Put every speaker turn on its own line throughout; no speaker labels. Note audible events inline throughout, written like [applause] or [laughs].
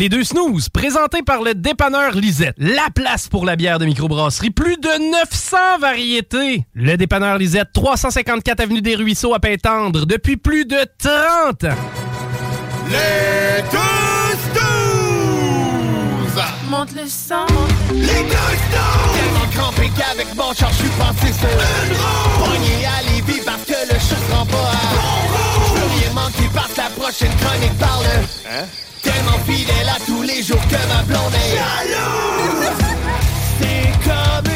Les deux snooze, présentés par le dépanneur Lisette. La place pour la bière de microbrasserie. Plus de 900 variétés. Le dépanneur Lisette, 354 Avenue des Ruisseaux à Pintendre, depuis plus de 30 ans.
Les deux snooze!
Monte le sang.
Les deux snooze! Tellement crampé qu'avec mon char, je suis passé sur une roue. Pogné à Lévis parce que le chat se rend pas à bon Je veux rien manquer parce que la prochaine chronique parle. Hein? Tellement fidèle à tous les jours que ma blonde est jalouse. [laughs] C'est comme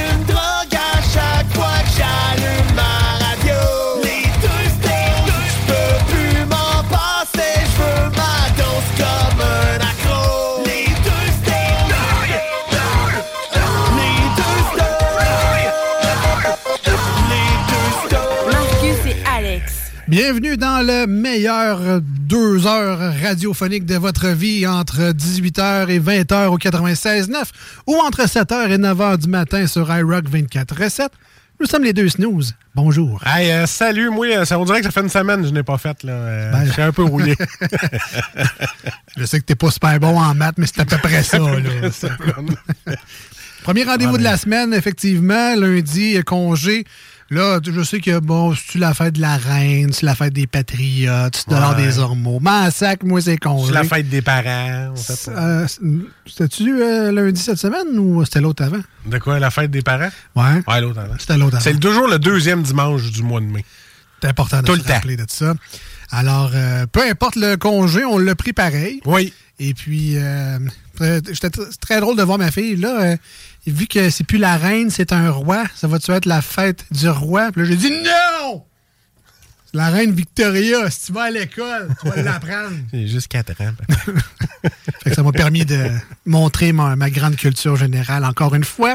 Bienvenue dans le meilleur deux heures radiophoniques de votre vie entre 18h et 20h au 96.9 ou entre 7h et 9h du matin sur iRock 24.7. Nous sommes les deux snooze. Bonjour.
Hey, euh, salut, moi, euh, ça, on dirait que ça fait une semaine que je n'ai pas fait. Là. Euh,
Ben,
je suis un peu rouillé. [laughs]
Je sais que t'es pas super bon en maths, mais c'est à peu près ça. là. [laughs] Premier rendez-vous de la semaine, effectivement, lundi, congé. Là, je sais que bon, c'est la fête de la reine, c'est la fête des patriotes, c'est l'heure des ormeaux. Sac, moi, c'est congé.
C'est la fête des parents. en fait.
Euh, C'était-tu euh, lundi cette semaine ou c'était l'autre avant?
De quoi, la fête des parents?
Ouais.
Ouais, l'autre avant.
C'était l'autre avant.
C'est toujours le deuxième dimanche du mois de mai.
C'est important de
Tout
se
le temps.
rappeler de ça. Alors, euh, peu importe le congé, on l'a pris pareil.
Oui.
Et puis, c'est très drôle de voir ma fille. Là, vu que c'est plus la reine, c'est un roi, ça va-tu être la fête du roi? Puis là, j'ai dit non! C'est la reine Victoria. Si tu vas à l'école, tu vas l'apprendre. [laughs]
J'ai juste 4 ans. [laughs]
Fait que ça m'a permis de montrer ma, ma grande culture générale encore une fois.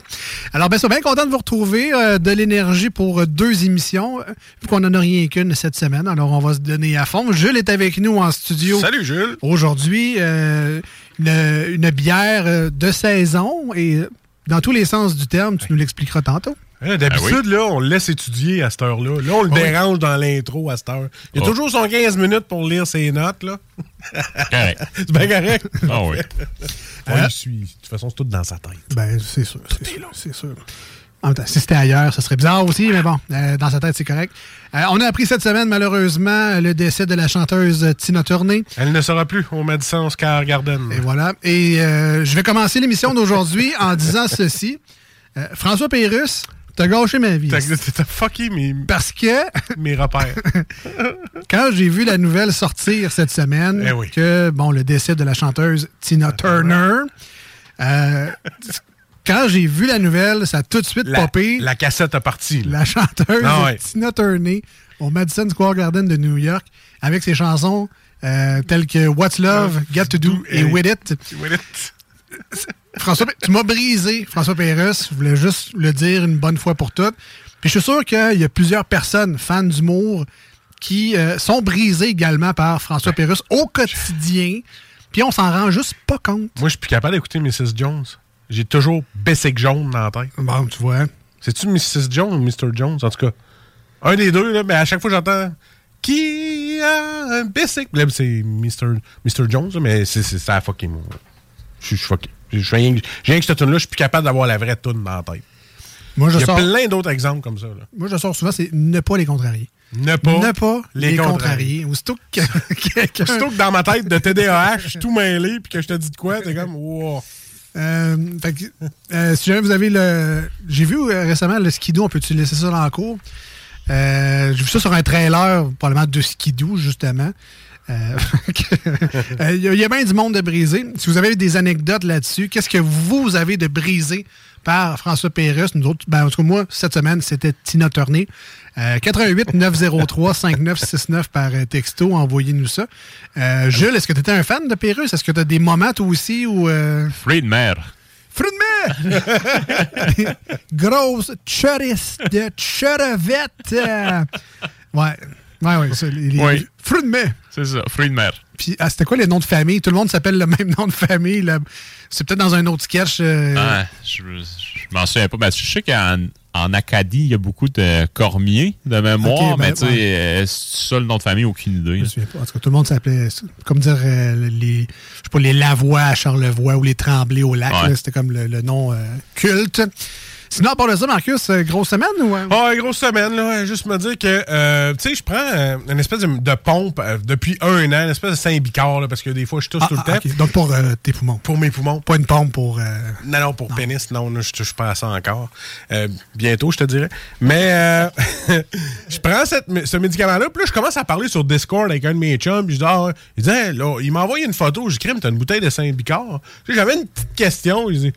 Alors, ben, ça, bien content de vous retrouver. euh, de l'énergie pour euh, deux émissions, euh, vu qu'on n'en a rien qu'une cette semaine. Alors, on va se donner à fond. Jules est avec nous en studio.
Salut, Jules.
Aujourd'hui, euh, une, une bière euh, de saison et euh, dans tous les sens du terme, tu nous l'expliqueras tantôt.
Hein, D'habitude, là, on le laisse étudier à cette heure-là. Là, on le
Oui.
dérange dans l'intro à cette heure. Il y a
Oh.
toujours son 15 minutes pour lire ses notes, là.
Correct. [laughs]
C'est bien correct.
Ah oui.
Ouais, il suit. De toute façon, c'est tout dans sa tête.
Ben, c'est sûr. C'est sûr. C'est sûr. En même temps, si c'était ailleurs, ça serait bizarre aussi, mais bon, euh, dans sa tête, c'est correct. Euh, on a appris cette semaine, malheureusement, le décès de la chanteuse Tina Turner.
Elle ne sera plus au Madison Square Garden.
Et voilà. Et euh, je vais commencer l'émission d'aujourd'hui [laughs] en disant ceci. François Pérusse, t'as gâché ma vie.
T'as t'as fucké mes,
Parce que [laughs]
mes repères. [laughs]
quand j'ai vu la nouvelle sortir cette semaine,
Eh oui.
que bon, le décès de la chanteuse Tina Turner, euh, quand j'ai vu la nouvelle, ça a tout de suite
La,
popé.
la cassette a parti. là.
la chanteuse
Ah ouais.
Tina Turner au Madison Square Garden de New York avec ses chansons euh, telles que What's Love, Got to Do et With It.
With [laughs] it.
François, tu m'as brisé, François Pérusse. Je voulais juste le dire une bonne fois pour toutes. Puis je suis sûr qu'il y a plusieurs personnes fans d'humour qui euh, sont brisées également par François Pérusse au quotidien. Puis on s'en rend juste pas compte.
Moi, je suis plus capable d'écouter Mrs. Jones. J'ai toujours Bessic Jones dans la tête.
Bon, tu vois.
C'est-tu Mrs. Jones ou Mr. Jones? En tout cas, un des deux, là, mais à chaque fois, j'entends Qui a un Bessic? Là, c'est Mr. Mr. Jones, là, mais c'est c'est- ça a fucké moi. Je suis fucké. J'ai rien que cette tune là je suis plus capable d'avoir la vraie tune dans la tête.
Moi, je
Il y a
sors,
plein d'autres exemples comme ça. Là.
moi, je sors souvent, c'est ne pas les contrarier.
Ne pas,
ne pas les,
les
contrarier. Aussitôt que. [laughs]
Aussitôt que dans ma tête de TDAH, je suis tout mêlé puis que je te dis de quoi, t'es comme wow.
Euh, euh, si jamais vous avez le. J'ai vu euh, récemment le skidoo, on peut-tu laisser ça dans la cour? Euh, J'ai vu ça sur un trailer, probablement de skidoo, justement. [laughs] Il y, a- bien du monde de brisé. Si vous avez des anecdotes là-dessus, qu'est-ce que vous avez de brisé par François Pérusse? Nous autres, ben, en tout cas, moi, cette semaine, c'était Tina Turner. Euh, 88 903 5969 par euh, texto, envoyez-nous ça. Euh, Jules, est-ce que tu étais un fan de Pérusse? Est-ce que tu as des moments, toi aussi, où... Euh...
Fruit de mer.
Fruit de mer! [laughs] Grosse choriste de chorevette. euh. Ouais. Ouais, ouais. ça, les-
Oui.
Fruit de mer.
C'est ça, fruit de mer.
Puis, ah, c'était quoi les noms de famille? Tout le monde s'appelle le [laughs] même nom de famille. là. C'est peut-être dans un autre sketch. euh,
Ah, je je m'en souviens pas. Ben, je sais qu'en en Acadie, il y a beaucoup de cormiers de mémoire,
Ok, ben,
mais tu sais,
ouais.
euh, c'est ça le nom de famille, aucune idée.
Je me souviens pas. En tout cas, tout le monde s'appelait, comme dire, euh, les, je sais pas, les Lavoie à Charlevoix ou les Tremblay au lac.
Ouais.
là. C'était comme le, le nom euh, culte. Sinon, part de ça, Marcus, euh, grosse semaine ou... euh?
Ah, grosse semaine, là. Juste me dire que, euh, tu sais, je prends euh, une espèce de, de pompe euh, depuis un an, une espèce de Saint-Bicard, parce que des fois, je tousse
Ah,
tout le
ah,
temps.
Donc pour tes poumons.
Pour mes poumons.
Pas une pompe pour...
Non, non, pour pénis, non, je touche pas à ça encore. Bientôt, je te dirais. Mais euh, [laughs] je prends cette- ce médicament-là, puis là, je commence à parler sur Discord avec un de mes chums, puis je dis, ah, il dit, Hey, là, il m'a envoyé une photo, je crime, t'as une bouteille de Saint-Bicard. J'avais une petite question, il dit,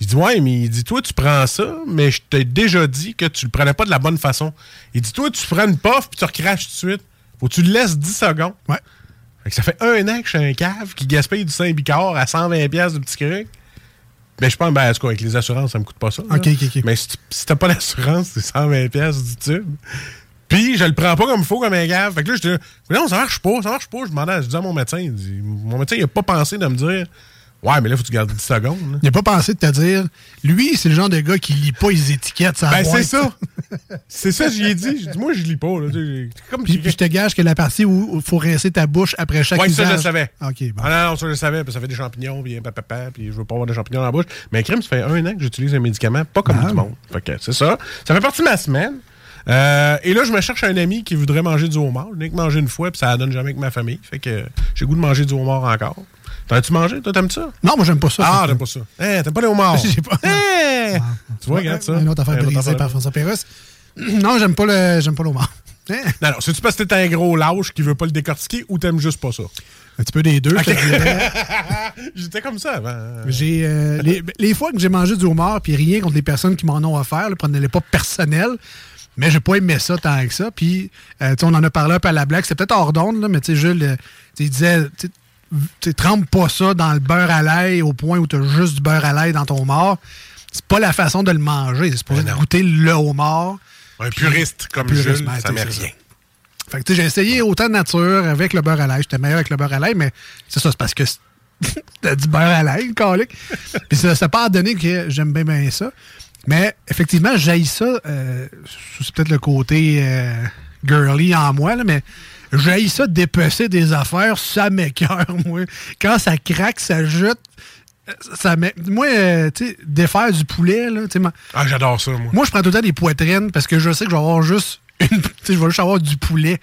il dit, ouais, mais il dit, toi, tu prends ça, mais je t'ai déjà dit que tu le prenais pas de la bonne façon. Il dit, toi, tu prends une puff, puis tu recraches tout de suite. Faut que tu le laisses 10 secondes.
Ouais.
Fait que ça fait un an que je suis un cave qui gaspille du Saint-Bicard à 120$ piastres de petit cric. Ben, je pense, ben, en tout cas, avec les assurances, ça me coûte pas ça.
Ok, ok, ok.
Mais si, tu- si t'as pas d'assurance, c'est 120$ piastres du tube. Puis, je le prends pas comme il faut, comme un gave. Fait que là, je dis, mais non, ça marche pas, ça marche pas. Je demandais, je dis à mon médecin, il dit- mon médecin, il a pas pensé de me dire, ouais, mais là, faut que tu gardes 10 secondes. là.
Il n'a pas pensé de te dire, lui, c'est le genre de gars qui lit pas les étiquettes. Ça
Ben, c'est ça. [laughs] c'est ça, j'y ai dit. J'ai dit, moi, je lis pas. Là. Comme
Puis, puis je te gage que la partie où il faut rincer ta bouche après chaque
Ouais, ça, je
usage.
le savais.
OK, bon.
Ah non, non, ça, je le savais, parce que ça fait des champignons, puis papa, puis je veux pas avoir de champignons dans la bouche. Mais crème, ça fait un an que j'utilise un médicament, pas comme
Ah.
tout le monde. Fait que c'est ça. Ça fait partie de ma semaine. Euh, et là, je me cherche un ami qui voudrait manger du homard. Je n'ai que manger une fois, puis ça donne jamais avec ma famille. Fait que j'ai le goût de manger du homard encore. T'as-tu mangé? Toi, t'aimes ça?
Non, moi, j'aime pas ça.
Ah,
ça.
t'aimes pas ça. Hein, t'aimes pas les [laughs] homards?
J'ai pas.
Hein? Tu vois, regarde ça.
Une autre affaire brisée par François Pérusse. [clears throat] Non, j'aime pas le, j'aime pas l'homard. [laughs] Hein?
Non, non, c'est-tu parce que t'es un gros lâche qui veut pas le décortiquer ou t'aimes juste pas ça?
Un petit peu des deux. [laughs]
J'étais comme ça avant.
J'ai euh, les, les fois que j'ai mangé du homard, puis rien contre les personnes qui m'en ont offert, là, prenez-les pas personnel, mais j'ai pas aimé ça tant que ça. Puis, euh, tu sais, on en a parlé un peu à la blague, c'est peut-être hors d'onde, là, mais tu sais, Jules, euh, tu il disait, tu trempe pas ça dans le beurre à l'ail au point où tu as juste du beurre à l'ail dans ton homard. C'est pas la façon de le manger, c'est pour
Ben
goûter le homard.
Un puriste comme
Puriste,
Jules,
ben,
ça met rien.
Fait que, tu sais, j'ai essayé autant de nature avec le beurre à l'ail. J'étais meilleur avec le beurre à l'ail, mais c'est ça, c'est parce que [laughs] t'as du beurre à l'ail, calique. [laughs] Puis ça n'a pas donné que j'aime bien, bien ça. Mais effectivement, j'haïs ça. euh, c'est peut-être le côté euh, girly en moi, là, mais j'haïs ça dépecer des affaires. Ça m'écœure, [laughs] moi. Quand ça craque, ça jute. euh, Ça moi, euh, tu sais, défaire du poulet, là, tu
Ah, j'adore ça, moi.
moi, je prends tout le temps des poitrines parce que je sais que je vais avoir juste une. [laughs] Tu sais, je vais juste avoir du poulet.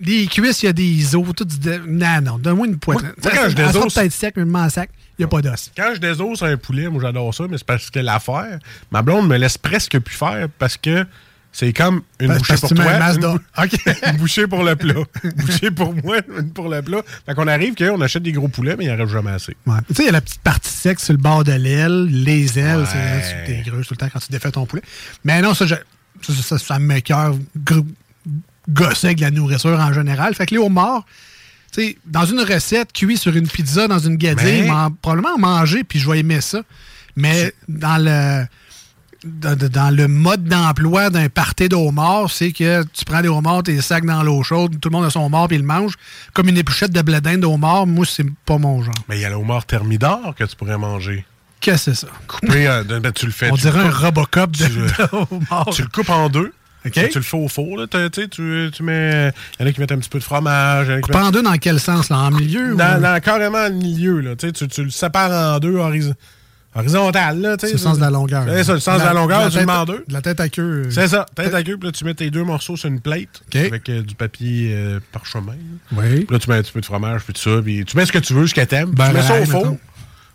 Les cuisses, il y a des os. Tout dé- Non, non, donne-moi une poitrine.
Moi, moi, quand je désosse-
peut-être sec, mais en sac, il n'y a pas d'os.
Quand je désosse un poulet, moi j'adore ça, mais c'est parce que l'affaire, ma blonde me laisse presque plus faire parce que c'est comme une
Parce-
bouchée
parce
pour toi, une, [laughs] une bouchée pour le plat. une bouchée pour moi, une pour le plat. Fait qu'on arrive qu'on achète des gros poulets, mais il n'y en reste jamais assez.
Ouais. Tu sais, il y a la petite partie sec sur le bord de l'aile, les ailes,
Ouais.
c'est greux tout le temps quand tu défais ton poulet. Mais non, ça, je- ça, ça, ça gosser avec la nourriture en général. Fait que les homards, tu sais, dans une recette, cuit sur une pizza, dans une gadille,
Mais-
probablement en manger, puis je vais aimer ça. Mais dans le dans, dans le mode d'emploi d'un party de homards, c'est que tu prends des homards, tes sacs dans l'eau chaude, tout le monde a son homard puis il le mange. Comme une épluchette de blé d'Inde de homard, moi, c'est pas mon genre.
Mais il y a le homard thermidor que tu pourrais manger.
Qu'est-ce que c'est ça?
Coupé, euh, ben, tu le fais.
On
tu
dirait un Robocop de,
tu le-
de.
Tu le coupes en deux.
OK.
Tu, tu le fais au four. Là. Tu, tu tu, tu mets. Il y en a qui mettent un petit peu de fromage. en
Coupé en deux dans quel sens? Là, en milieu?
Dans,
ou-
dans- carrément le milieu, là. Tu, tu, tu le sépares en deux horiz- horizontal, là. tu sais.
C'est le sens de la longueur.
C'est ça, le sens de la longueur, tu mets en deux.
De la tête à queue. euh,
C'est ça, tête à queue, puis là, tu mets tes deux morceaux sur une plate avec euh, du papier euh, parchemin.
Oui.
Puis là, tu mets un petit peu de fromage, puis tout ça, puis tu mets ce que tu veux, ce que t'aimes. tu mets
à
ça au four.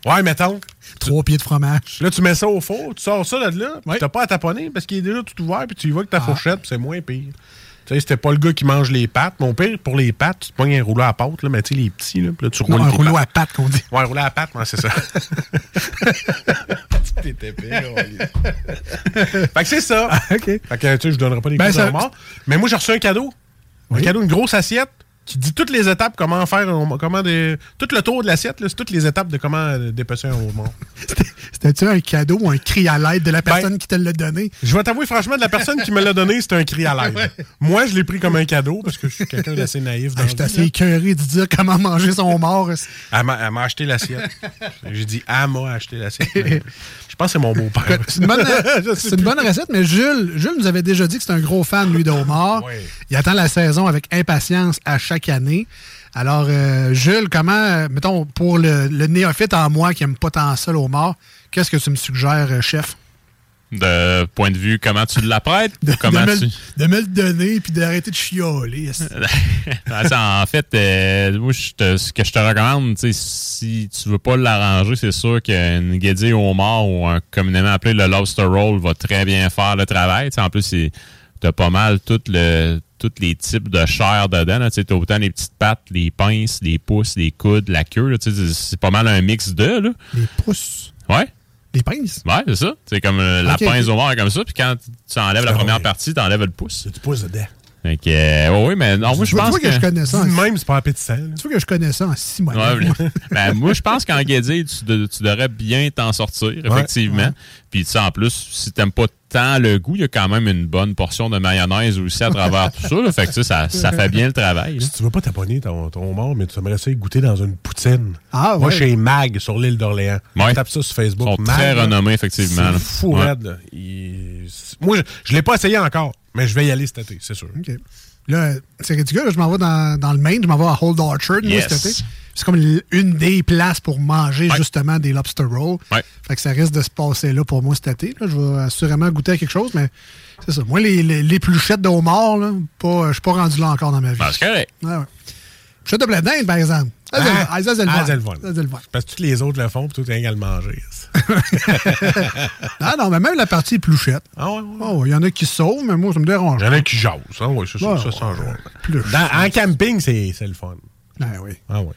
Ouais, mettons.
Trois pieds de fromage.
Là, tu mets ça au four, tu sors ça de là,
Ouais.
t'as pas à taponner parce qu'il est déjà tout ouvert, puis tu y vas avec ta
Ah.
fourchette, puis c'est moins pire. Tu sais, c'était pas le gars qui mange les pâtes. Mon pire, pour les pâtes, tu te pognes un rouleau à pâte, là, mais tu sais, les petits, là, tu roules
Non, un rouleau
pâtes.
à pattes qu'on dit.
Ouais, un rouleau à pâte, moi, c'est ça. [laughs] T'es épais, [laughs] fait que c'est ça.
OK.
Fait que, tu sais, je donnerai pas des
Ben,
coups de
ça-
remords. Mais moi, j'ai reçu un cadeau.
Oui.
Un cadeau, une grosse assiette qui dit toutes les étapes, comment faire, un- comment des, tout le tour de l'assiette, là, c'est toutes les étapes de comment euh, dépecer un homard. [laughs]
C'était-tu un cadeau ou un cri à l'aide de la personne
Ben,
qui te l'a donné?
Je vais t'avouer, franchement, de la personne qui me l'a donné, c'était un cri à l'aide. [laughs] Moi, je l'ai pris comme un cadeau parce que je suis quelqu'un d'assez naïf. Dans
Ah, J'étais assez écœuré de dire comment manger son mort.
Elle m'a acheté l'assiette. [laughs] J'ai dit, elle m'a acheté l'assiette. Je pense que c'est mon beau-père.
C'est une, bonne, une recette, mais Jules, Jules nous avait déjà dit que c'est un gros fan, lui, de homard. Il attend la saison avec impatience à chaque année. Alors, euh, Jules, comment, mettons, pour le, le néophyte en moi qui aime pas tant ça, le homard, qu'est-ce que tu me suggères, euh, chef?
De point de vue, comment tu l'apprêtes?
De,
comment
de me,
tu...
le- de me le donner puis d'arrêter de chioler. [laughs]
En fait, euh, moi, je te- ce que je te recommande, tu si tu veux pas l'arranger, c'est sûr qu'une guédille au mort ou un communément appelé le lobster roll va très bien faire le travail. Tu en plus, c'est- t'as pas mal tout le, tous les types de chair dedans. Tu t'as autant les petites pattes, les pinces, les pouces, les coudes, la queue. c'est- pas mal un mix de. Là.
Les pouces.
Ouais.
Les pinces?
Ouais, c'est ça. C'est comme euh, la pince au mort comme ça. Puis quand tu enlèves la
Ah
première
ouais.
partie, tu enlèves le pouce.
Tu pousses dedans.
Fait que, euh, oui, mais non, moi, je pense
vois que, je connais ça. en-
même, c'est pas appétissant.
Tu vois que je connais ça en six mois.
Ouais, ben, moi, je pense qu'en guédille, tu, de- tu devrais bien t'en sortir, effectivement. Puis, tu sais, en plus, si t'aimes pas tant le goût, il y a quand même une bonne portion de mayonnaise aussi à travers tout ça. là. Fait que, tu sais, ça, ça fait bien le travail. là.
Si tu veux pas t'abonner ton, ton mort, mais tu aimerais ça goûter dans une poutine.
Ah,
Moi,
ouais.
chez Mag sur l'île d'Orléans.
Ouais.
Tape ça sur Facebook.
Ils sont
Mag,
très renommés, effectivement.
C'est fou, Moi, je, je l'ai pas essayé encore, mais je vais y aller cet été, c'est sûr.
OK. Là, c'est ridicule. je m'en vais dans, dans le Maine, je m'en vais à Old Orchard moi,
Yes.
cet été. C'est comme une des places pour manger
Ouais.
justement des lobster rolls.
Ouais.
Fait que ça risque de se passer là pour moi cet été. là. Je vais assurément goûter à quelque chose, mais c'est ça. Moi, les, les, les pluchettes de homard, je suis pas rendu là encore dans ma vie.
Ben, c'est correct.
Ouais, ouais. Pluchette de blé d'Inde, par exemple. Ça, c'est le-
Ah,
ah, ça,
ah,
fun.
c'est le fun.
Ça, c'est le fun.
Parce que tous les autres le font, puis toi, t'es à le manger. [laughs]
Ah non, mais même la partie pluchette.
Ah ouais, ouais.
Oh, ouais, il y en a qui sauvent, mais moi, ça me dérange.
Il y en a qui jasent, hein, ouais, ça, ça,
Ouais,
ça.
Plus.
Dans- en camping, c'est le fun.
Ah oui.
Ah ouais.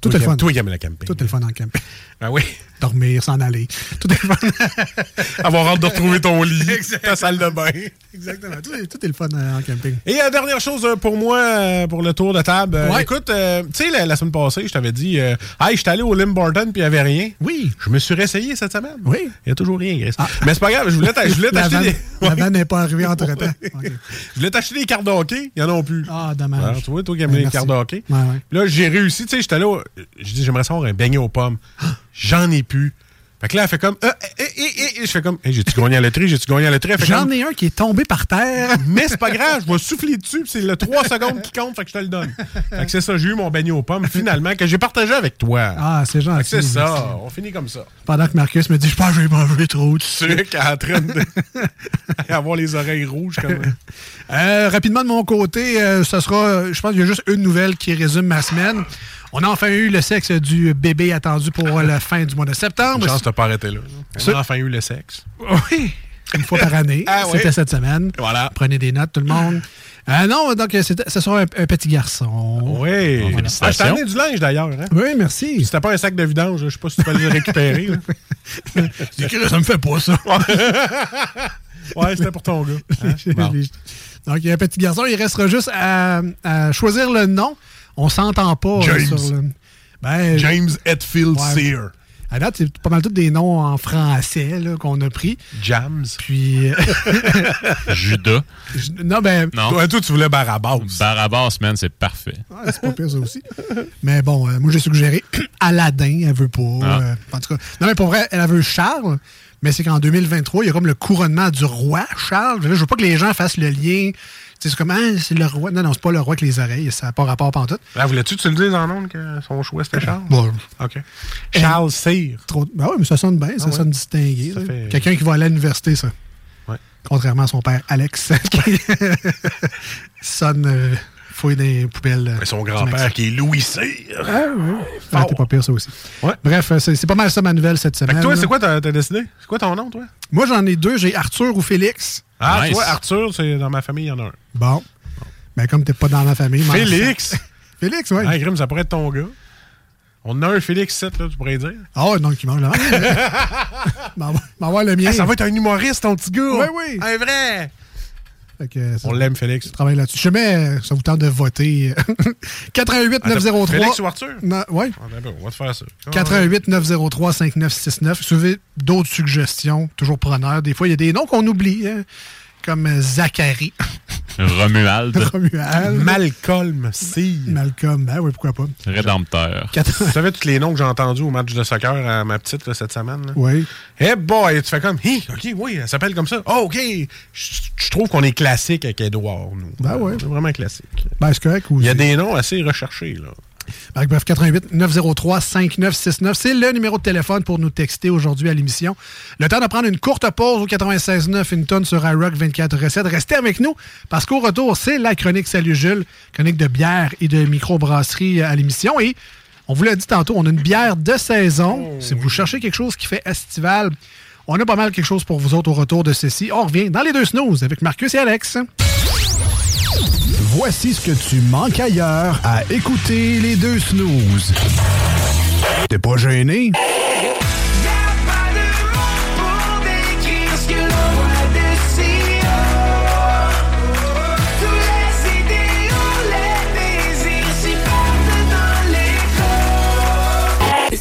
Tout est le fun.
qui aimes le camping.
Tout est le fun en camping.
Ah oui?
Dormir, s'en aller. Tout est le fun. [laughs]
Avoir hâte de retrouver ton lit, ta salle de bain.
Exactement. Tout est, tout est le fun euh, en camping.
Et la dernière chose euh, pour moi, euh, pour le tour de table. euh,
Ouais.
Écoute, euh, tu sais, la, la semaine passée, je t'avais dit, euh, hey, je suis allé au Limbarton puis il n'y avait rien.
Oui.
Je me suis réessayé cette semaine.
Oui.
Il n'y a toujours rien, Chris. Mais c'est pas grave, je voulais t'a- je voulais [laughs]
La
t'acheter des.
la vanne n'est pas arrivée entre-temps. [laughs] OK.
Je voulais t'acheter des cartes de hockey, il n'y en a plus.
Ah,
Alors,
dommage.
tu vois, toi qui aimes
Ouais,
les cartes de hockey.
Ouais,
là, j'ai réussi, tu sais, j'étais là, je dis, j'aimerais savoir un beignet aux pommes. J'en ai plus. Fait que là, elle fait comme, euh, eh, eh. je fais comme, Hey, j'ai-tu gagné à la loterie, j'ai-tu gagné à la loterie?
J'en ai un qui est tombé par terre. [laughs]
mais c'est pas grave, je vais souffler dessus, c'est le 3 secondes qui compte, fait que je te le donne. Fait que c'est ça, j'ai eu mon beignet aux pommes, finalement, que j'ai partagé avec toi.
Ah, c'est gentil.
c'est ça,
merci.
on finit comme ça.
Pendant que Marcus me dit, je pense que j'ai mangé trop de sucre.
En train de [laughs] avoir les oreilles rouges comme.
Euh, rapidement de mon côté, euh, ce sera, euh, je pense qu'il y a juste une nouvelle qui résume ma semaine. On a enfin eu le sexe du bébé attendu pour la [laughs] fin du mois de septembre.
chance de pas arrêter là. On
Ce-
a enfin eu le sexe.
Oui, une fois par année.
Ah oui.
C'était cette semaine.
Voilà.
Prenez des notes, tout le monde. [clears throat] Euh, non, donc c'était- ce sera un, un petit garçon.
Oui. Ah, je t'ai
félicitations.
amené du linge d'ailleurs. Hein?
Oui, merci.
C'était pas un sac de vidange, je sais pas si tu peux le récupérer. [laughs]
J'ai cru, ça me fait pas ça. [laughs]
Ouais, c'était pour ton gars. Hein? Bon.
Donc, il y a un petit garçon, il restera juste à, à choisir le nom. On s'entend pas euh,
James.
sur le. Ben,
James Hetfield
Ouais.
Sear.
À date, c'est pas mal tous des noms en français là, qu'on a pris.
Jams.
Puis. euh, [laughs]
Judas.
non, ben.
Non.
Toi, toi, tu voulais Barabas.
Barabas, man, c'est parfait.
ouais, c'est pas pire, ça aussi. Mais bon, euh, moi, j'ai suggéré [clears throat] Aladdin, elle veut pas.
Ah.
euh, en tout cas. Non, mais pour vrai, elle veut Charles. Mais c'est qu'en 2023, il y a comme le couronnement du roi Charles. Là, je veux pas que les gens fassent le lien. C'est comme, ah, c'est le roi. Non, non, c'est pas le roi avec les oreilles. Ça n'a pas rapport pantoute.
Là, voulais-tu que tu le dises en ondes que son choix c'était Charles?
Bon,
OK. Charles Sear.
trop. Ben oui, mais ça sonne bien, ça
Ah ouais?
sonne distingué.
Fait-
Quelqu'un qui va aller à l'université, ça.
Ouais.
Contrairement à son père Alex, [laughs] qui [laughs] sonne euh, fouille des poubelles. euh,
Mais son grand-père qui est Louis Cyr.
Ah, t'es pas pire, ça aussi.
Ouais.
Bref, euh, c'est pas mal ça ma nouvelle cette
Fait
semaine.
que toi, c'est quoi t'as décidé? C'est quoi ton nom, toi?
Moi, j'en ai deux. J'ai Arthur ou Félix.
Ah,
Nice.
toi, Arthur, c'est dans ma famille, il y en a un.
Bon. Ben, comme t'es pas dans ma famille.
Félix! [laughs]
Félix, oui.
Ah, Grim, ça pourrait être ton gars. On a un Félix 7, là, tu pourrais dire.
Ah, ouais, donc il mange là. [laughs] M'envoie le mien.
Ah, ça va être un humoriste, ton petit gars.
Oui, oui.
Un vrai.
Que, ça-
On l'aime, Félix.
Je travaille là-dessus. Je sais mais ça vous tente de voter. 88 [laughs]
Attends,
903.
Félix ou Arthur?
Non, ouais.
Ah, ben, on va te faire ça.
88 903 5969. Si vous avez d'autres suggestions, toujours preneurs. Des fois, il y a des noms qu'on oublie, hein, comme Zachary, [laughs]
Romuald,
Romuald,
Malcolm C.
Malcolm. Ben oui, pourquoi pas.
Rédempteur.
Tu savais tous les noms que j'ai entendus au match de soccer à ma petite là, cette semaine? Là?
Oui.
Eh boy, tu fais comme, Hi, OK, oui, elle s'appelle comme ça. Oh, OK. Je trouve qu'on est classique avec Edouard, nous.
Ben ouais.
C'est vraiment classique.
Ben, c'est correct.
Il y a des noms assez recherchés, là.
Bref, 88 903 5969. C'est le numéro de téléphone pour nous texter aujourd'hui à l'émission. Le temps de prendre une courte pause au 96.9, une tonne sur iRock 24 recettes. Restez avec nous parce qu'au retour, c'est la chronique Salut Jules, chronique de bière et de microbrasserie à l'émission. Et on vous l'a dit tantôt, on a une bière de saison. Si vous cherchez quelque chose qui fait estival, on a pas mal quelque chose pour vous autres au retour de ceci. On revient dans les deux snooze avec Marcus et Alex.
Voici ce que tu manques ailleurs à écouter les deux snooze. T'es pas gêné?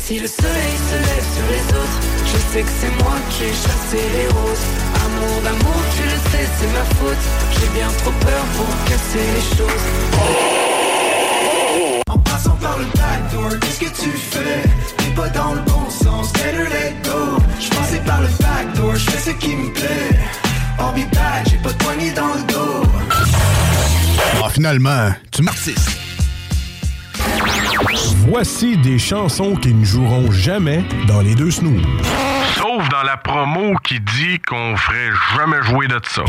Si le soleil se lève sur les autres, je sais que c'est moi qui ai chassé les roses. Amour d'amour, tu c'est ma faute. J'ai bien trop peur pour casser les choses.
En passant par le backdoor, qu'est-ce que tu fais? T'es pas dans le bon sens, better let go Je passais par le backdoor, je fais ce qui me plaît I'll be back, j'ai pas de poignée dans le dos
Ah, finalement, tu m'artistes. Voici des chansons qui ne joueront jamais dans les deux snooze.
Dans la promo qui dit qu'on ferait jamais jouer de ça.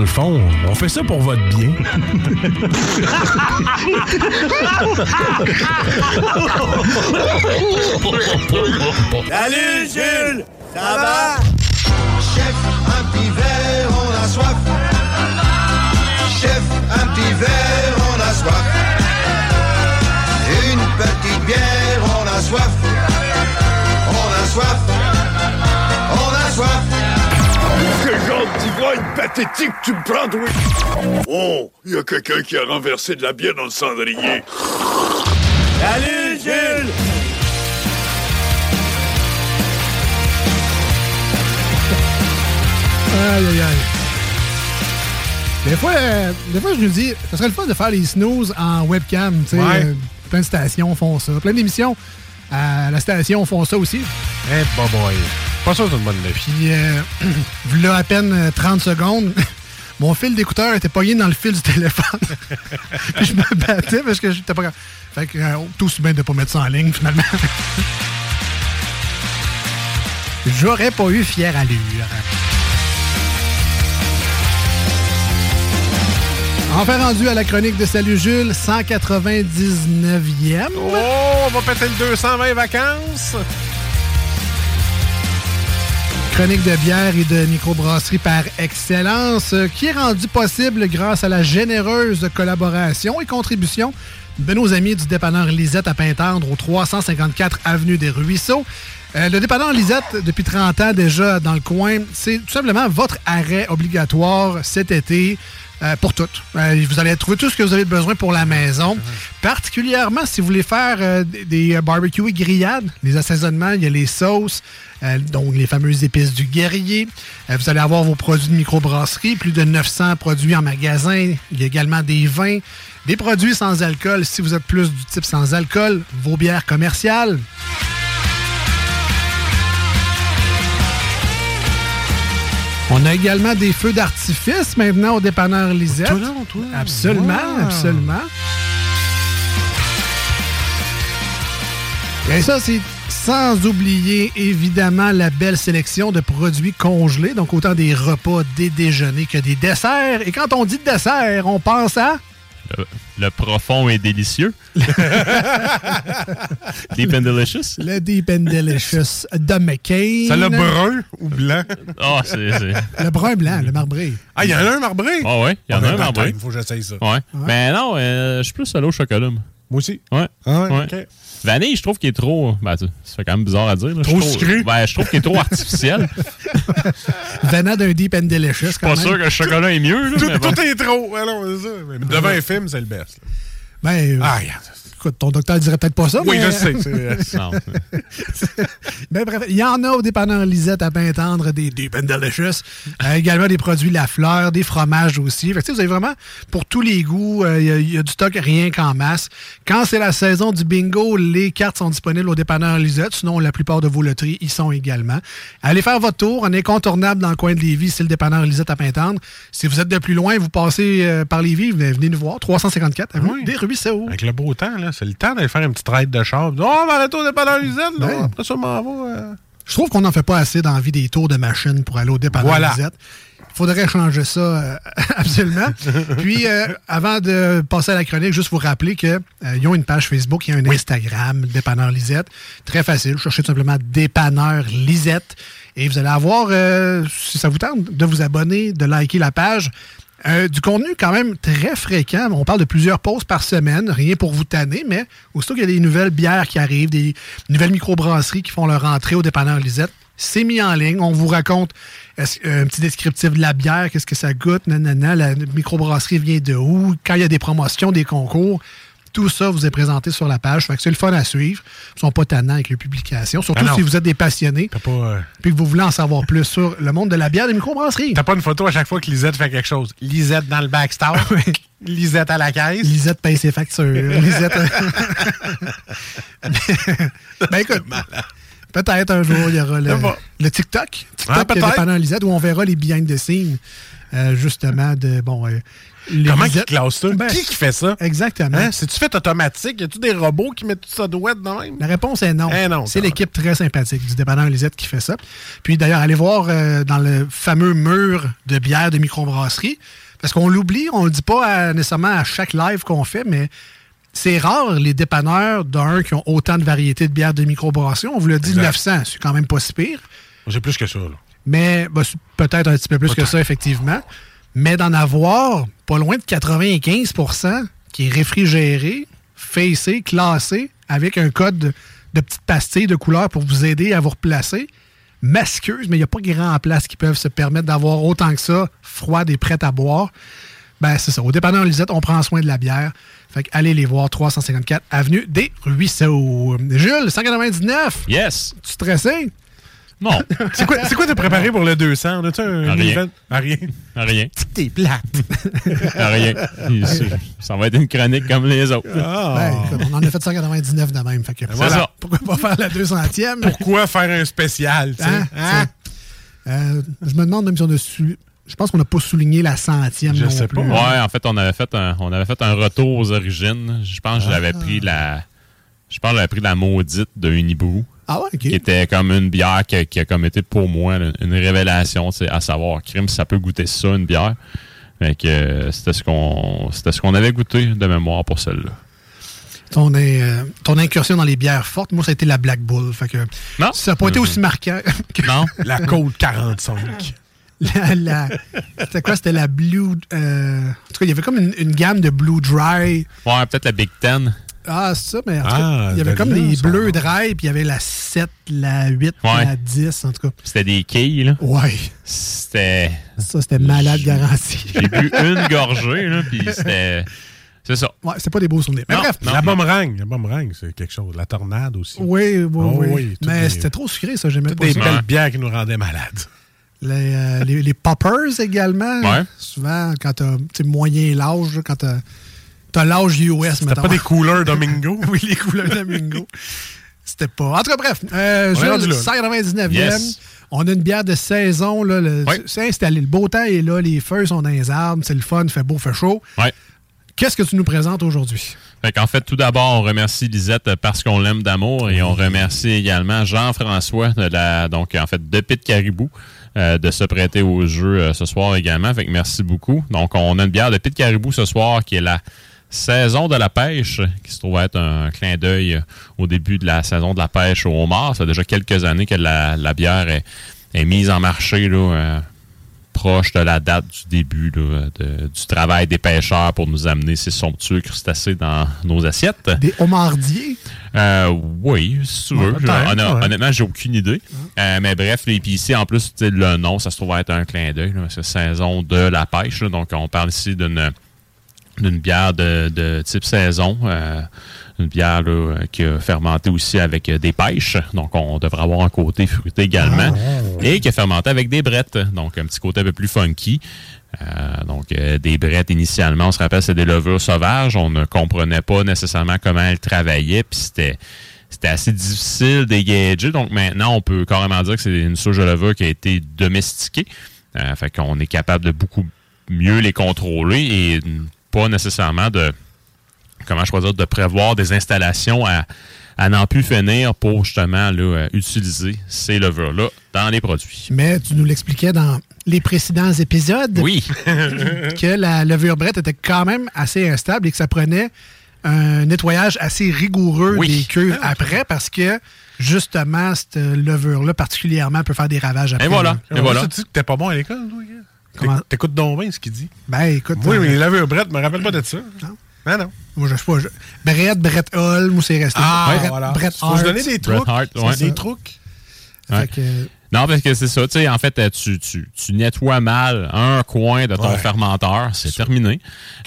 Le fond, on fait ça pour votre bien.
Salut Jules, ça va? Chef, un petit verre, on a soif. Chef, un petit verre, on a soif. Une petite bière, on a soif. On a soif
pathétique tu me prends, toi? Oh, il y a quelqu'un qui a renversé de la bière dans le cendrier.
Salut Jules
Aïe, aïe, aïe. Des fois, euh, des fois, je nous dis, ça serait le fun de faire les snooze en webcam. tu sais,
Ouais.
euh, plein de stations font ça. Plein d'émissions à la station font ça aussi.
Eh, bah boy. Pas sûr que c'est une bonne idée.
Puis, euh, [clears throat] là, à peine euh, 30 secondes, [laughs] mon fil d'écouteur était pogné dans le fil du téléphone. [laughs] Puis je me battais parce que j'étais pas. Fait que, euh, tout aussi bien de pas mettre ça en ligne, finalement. [laughs] J'aurais pas eu fière allure. Enfin rendu à la chronique de Salut Jules, 199e.
Oh, on va péter le 220 vacances.
Chronique de bière et de microbrasserie par excellence, euh, qui est rendue possible grâce à la généreuse collaboration et contribution de nos amis du dépanneur Lisette à Pintendre au 354 Avenue des Ruisseaux. Euh, le dépanneur Lisette, depuis 30 ans déjà dans le coin, c'est tout simplement votre arrêt obligatoire cet été. Euh, pour tout. Euh, vous allez trouver tout ce que vous avez besoin pour la maison. Particulièrement si vous voulez faire euh, des, barbecues et grillades, les assaisonnements, il y a les sauces, donc les fameuses épices du guerrier. Vous allez avoir vos produits de microbrasserie, plus de 900 produits en magasin. Il y a également des vins, des produits sans alcool. Si vous êtes plus du type sans alcool, vos bières commerciales. On a également des feux d'artifice maintenant au dépanneur Lisette.
Toi, non, toi.
Absolument,
Wow.
absolument. Et ça, c'est sans oublier évidemment la belle sélection de produits congelés, donc autant des repas, des déjeuners que des desserts. Et quand on dit dessert, on pense à...
Le, le profond et délicieux. [laughs] Deep and delicious?
Le Deep and Delicious de McCain.
Ça le brun ou blanc?
Ah, c'est. c'est-
Le brun blanc, le marbré.
Ah, il y en a un marbré?
Ah ouais, il y en
Ah,
a
ben,
un marbré.
peut-être, faut que j'essaye ça.
Ouais. Mais non, euh, je suis plus solo au chocolat. Moi
Moi aussi?
Ouais.
Ah ouais,
Ouais.
ok.
Vanille, je trouve qu'il est trop. Ben, tu- ça fait quand même bizarre à dire. là. Je
Trop
trouve-
sucré?
Ben, je trouve qu'il est trop artificiel. [laughs]
Venant d'un Deep and Delicious, quand
Pas
même.
sûr que le chocolat est mieux. Là,
Tout,
mais bon.
tout est trop. C'est ça. Mais devant un film, c'est le best. là.
Ben, euh,
Ah, regarde.
Écoute, ton docteur dirait peut-être pas ça,
Oui,
mais...
je sais. [laughs] [laughs]
Ben, bref, il y en a au dépanneur Lisette à Pintendre, des Deep and Delicious. Euh, également des produits La Fleur, des fromages aussi. Fait que, vous avez vraiment pour tous les goûts. euh, Il y a- il y, a du stock rien qu'en masse. Quand c'est la saison du bingo, les cartes sont disponibles au dépanneur Lisette. Sinon, la plupart de vos loteries y sont également. Allez faire votre tour. On est incontournable dans le coin de Lévis. C'est le dépanneur Lisette à Pintendre. Si vous êtes de plus loin, vous passez euh, par Lévis, venez venez nous voir. 354 avenue
Oui.
des Ruisseaux.
Avec le beau temps, là, c'est le temps d'aller faire une petite raide de char. Oh, on va aller au dépanneur Lisette, là. Après ça, m'en va. euh.
Je trouve qu'on n'en fait pas assez dans la vie des tours de machine pour aller au dépanneur
Voilà.
Lisette. Il faudrait changer ça euh, [laughs] absolument. Puis, euh, avant de passer à la chronique, juste vous rappeler qu'ils ont une page Facebook, il y a un Instagram, Dépanneur Lisette. Très facile. Cherchez tout simplement Dépanneur Lisette. Et vous allez avoir, si ça vous tente, de vous abonner, de liker la page. Euh, du contenu quand même très fréquent. On parle de plusieurs pauses par semaine, rien pour vous tanner, mais aussitôt qu'il y a des nouvelles bières qui arrivent, des nouvelles microbrasseries qui font leur entrée au dépanneur Lisette, c'est mis en ligne. On vous raconte est-ce- un petit descriptif de la bière, qu'est-ce que ça goûte, nanana, la microbrasserie vient de où, quand il y a des promotions, des concours. Tout ça vous est présenté sur la page. Fait que c'est le fun à suivre. Ils sont pas tannants avec les publications. Surtout
Ah non.
si vous êtes des passionnés
pas, euh,
puis que vous voulez en savoir plus sur le monde de la bière des microbrasseries.
t'as pas une photo à chaque fois que Lisette fait quelque chose. Lisette dans le backstore. Lisette à la caisse.
Lisette paye ses factures. [laughs] Lisette. [laughs] ben écoute, peut-être un jour, il y aura le, le TikTok. TikTok
Ah,
Lisette, où on verra les behind the scenes, euh, justement, de. Bon, euh,
Comment ils classent ça?
Ben,
qui qui fait ça?
Exactement.
Hein? C'est-tu fait automatique? Y a-tu des robots qui mettent tout ça douette de même?
La réponse est non.
Eh non,
c'est l'équipe très sympathique du dépanneur Lisette qui fait ça. Puis d'ailleurs, allez voir euh, dans le fameux mur de bière de microbrasserie, parce qu'on l'oublie, on le dit pas à- nécessairement à chaque live qu'on fait, mais c'est rare les dépanneurs d'un qui ont autant de variétés de bières de microbrasserie. On vous l'a dit,
Exact.
900, c'est quand même pas si pire.
J'ai plus que ça, là.
Mais bah, peut-être un petit peu plus que ça, effectivement. Mais d'en avoir pas loin de 95% qui est réfrigéré, facé, classé, avec un code de, de petites pastilles de couleur pour vous aider à vous replacer. Masqueuse, mais il n'y a pas grand place qui peuvent se permettre d'avoir autant que ça, froide et prête à boire. Ben, c'est ça. Au dépanneur Lisette, on prend soin de la bière. Fait que allez les voir, 354 Avenue des Ruisseaux. Jules, 199.
Yes.
Tu stressé?
Non.
C'est quoi, c'est quoi t'as préparé pour le 200? On a-tu un
À rien.
event? À rien.
Rien.
T'es plate.
Rien. Ça va être une chronique comme les autres.
Ben, on en a fait 199 de même. Fait que,
ça.
Pourquoi pas faire la 200e?
Pourquoi faire un spécial?
Hein?
Hein?
Euh, je me demande même si on a su. Je pense qu'on n'a pas souligné la centième.
Je
non
sais
plus.
pas.
Ouais, en fait, on avait fait un, on avait fait un retour aux origines. Je pense que j'avais
Ah.
pris la. Je pense que j'avais pris la maudite de Unibrew.
Ah ouais, ok.
Qui était comme une bière qui a, qui a comme été pour moi là, une révélation, à savoir, crime, ça peut goûter ça, une bière. Fait que euh, c'était ce qu'on c'était ce qu'on avait goûté de mémoire pour celle-là.
Ton, euh, ton incursion dans les bières fortes, moi, ça a été la Black Bull. Fait que
Non.
Ça n'a pas été aussi marquant [laughs] que
Non.
La Côte 45.
la. la- C'était quoi? C'était la Blue. euh, en tout cas, il y avait comme une, une gamme de Blue Dry.
Ouais, peut-être la Big Ten.
Ah, c'est ça, mais en tout cas,
Ah,
il y avait comme
ça.
bleus dry, puis il y avait la 7, la 8,
Ouais.
la 10, en tout cas.
C'était des quilles, là.
Ouais.
C'était.
Ça, c'était malade garanti. [laughs]
J'ai bu [laughs] une gorgée, là, puis c'était. C'est ça.
Ouais, c'est pas des beaux souvenirs. Mais
Non,
bref.
non.
La boomerang. La boomerang, c'est quelque chose. La tornade aussi.
Oui, oui,
Oh,
oui. Mais
des-
c'était trop sucré, ça, j'aimais pas
des
ça.
belles bières qui nous rendaient malades.
Les, euh, les, les poppers également.
Ouais.
Souvent, quand t'as tu sais, moyen l'âge, quand t'as t'as l'âge US,
C'était pas des couleurs Domingo? [laughs]
oui, les couleurs Domingo. C'était pas. En tout cas, bref. Euh, Jules,
là.
199e.
Yes.
On a une bière de saison. Là, le- C'est installé. Le beau temps est là. Les feuilles sont dans les arbres. C'est le fun. fait beau, fait chaud. Qu'est-ce que tu nous présentes aujourd'hui?
Fait qu'en fait, tout d'abord, on remercie Lisette parce qu'on l'aime d'amour et on remercie également Jean-François de la, donc, en fait, de Pit Caribou. euh, de se prêter au jeu euh, ce soir également. Fait que merci beaucoup. Donc, on a une bière de Pit Caribou ce soir qui est la saison de la pêche, qui se trouve être un clin d'œil au début de la saison de la pêche au homard. Ça fait déjà quelques années que la, la bière est, est mise en marché là, euh, proche de la date du début là, de- du travail des pêcheurs pour nous amener ces somptueux crustacés dans nos assiettes.
Des homardiers?
Euh, oui, si tu veux.
ouais.
Honnêtement, j'ai aucune idée. Euh, mais bref, et puis ici, en plus, le nom, ça se trouve être un clin d'œil. là, C'est saison de la pêche. là. donc, on parle ici d'une d'une bière de, de type saison. euh, une bière là, euh, qui a fermenté aussi avec euh, des pêches. Donc, on devrait avoir un côté fruité également. Et qui a fermenté avec des brettes. Donc, un petit côté un peu plus funky. Euh, donc, euh, des brettes, initialement, on se rappelle, c'est des levures sauvages. On ne comprenait pas nécessairement comment elles travaillaient. Puis, c'était c'était assez difficile d'égager. Donc, maintenant, on peut carrément dire que c'est une souche de levure qui a été domestiquée. Euh, fait qu'on est capable de beaucoup mieux les contrôler et pas nécessairement de comment je pourrais dire, de prévoir des installations à, à n'en plus finir pour justement là, euh, utiliser ces levures-là dans les produits.
Mais tu nous l'expliquais dans les précédents épisodes.
Oui. [laughs]
que la levure brette était quand même assez instable et que ça prenait un nettoyage assez rigoureux
Oui.
des cuves après parce que justement, cette levure-là particulièrement peut faire des ravages après.
Et voilà.
là.
Et voilà.
Tu dis que t'es pas bon à l'école, toi, T'écoutes donc bien ce qu'il dit.
Ben écoute.
Oui,
euh,
mais les laveurs brettes, me rappelle pas de ça.
Non.
Ben non.
Moi, je sais pas. Je... Brett, Brett Holm, ou c'est resté?
Ah,
Brett,
voilà.
Brett
Faut se
Hart.
donner des trucs.
Hart, ouais.
Des trucs.
Ouais.
Fait que-
Non, parce que c'est ça. Tu sais, en fait, euh, tu, tu, tu nettoies mal un coin de ton
Ouais.
fermenteur, c'est terminé.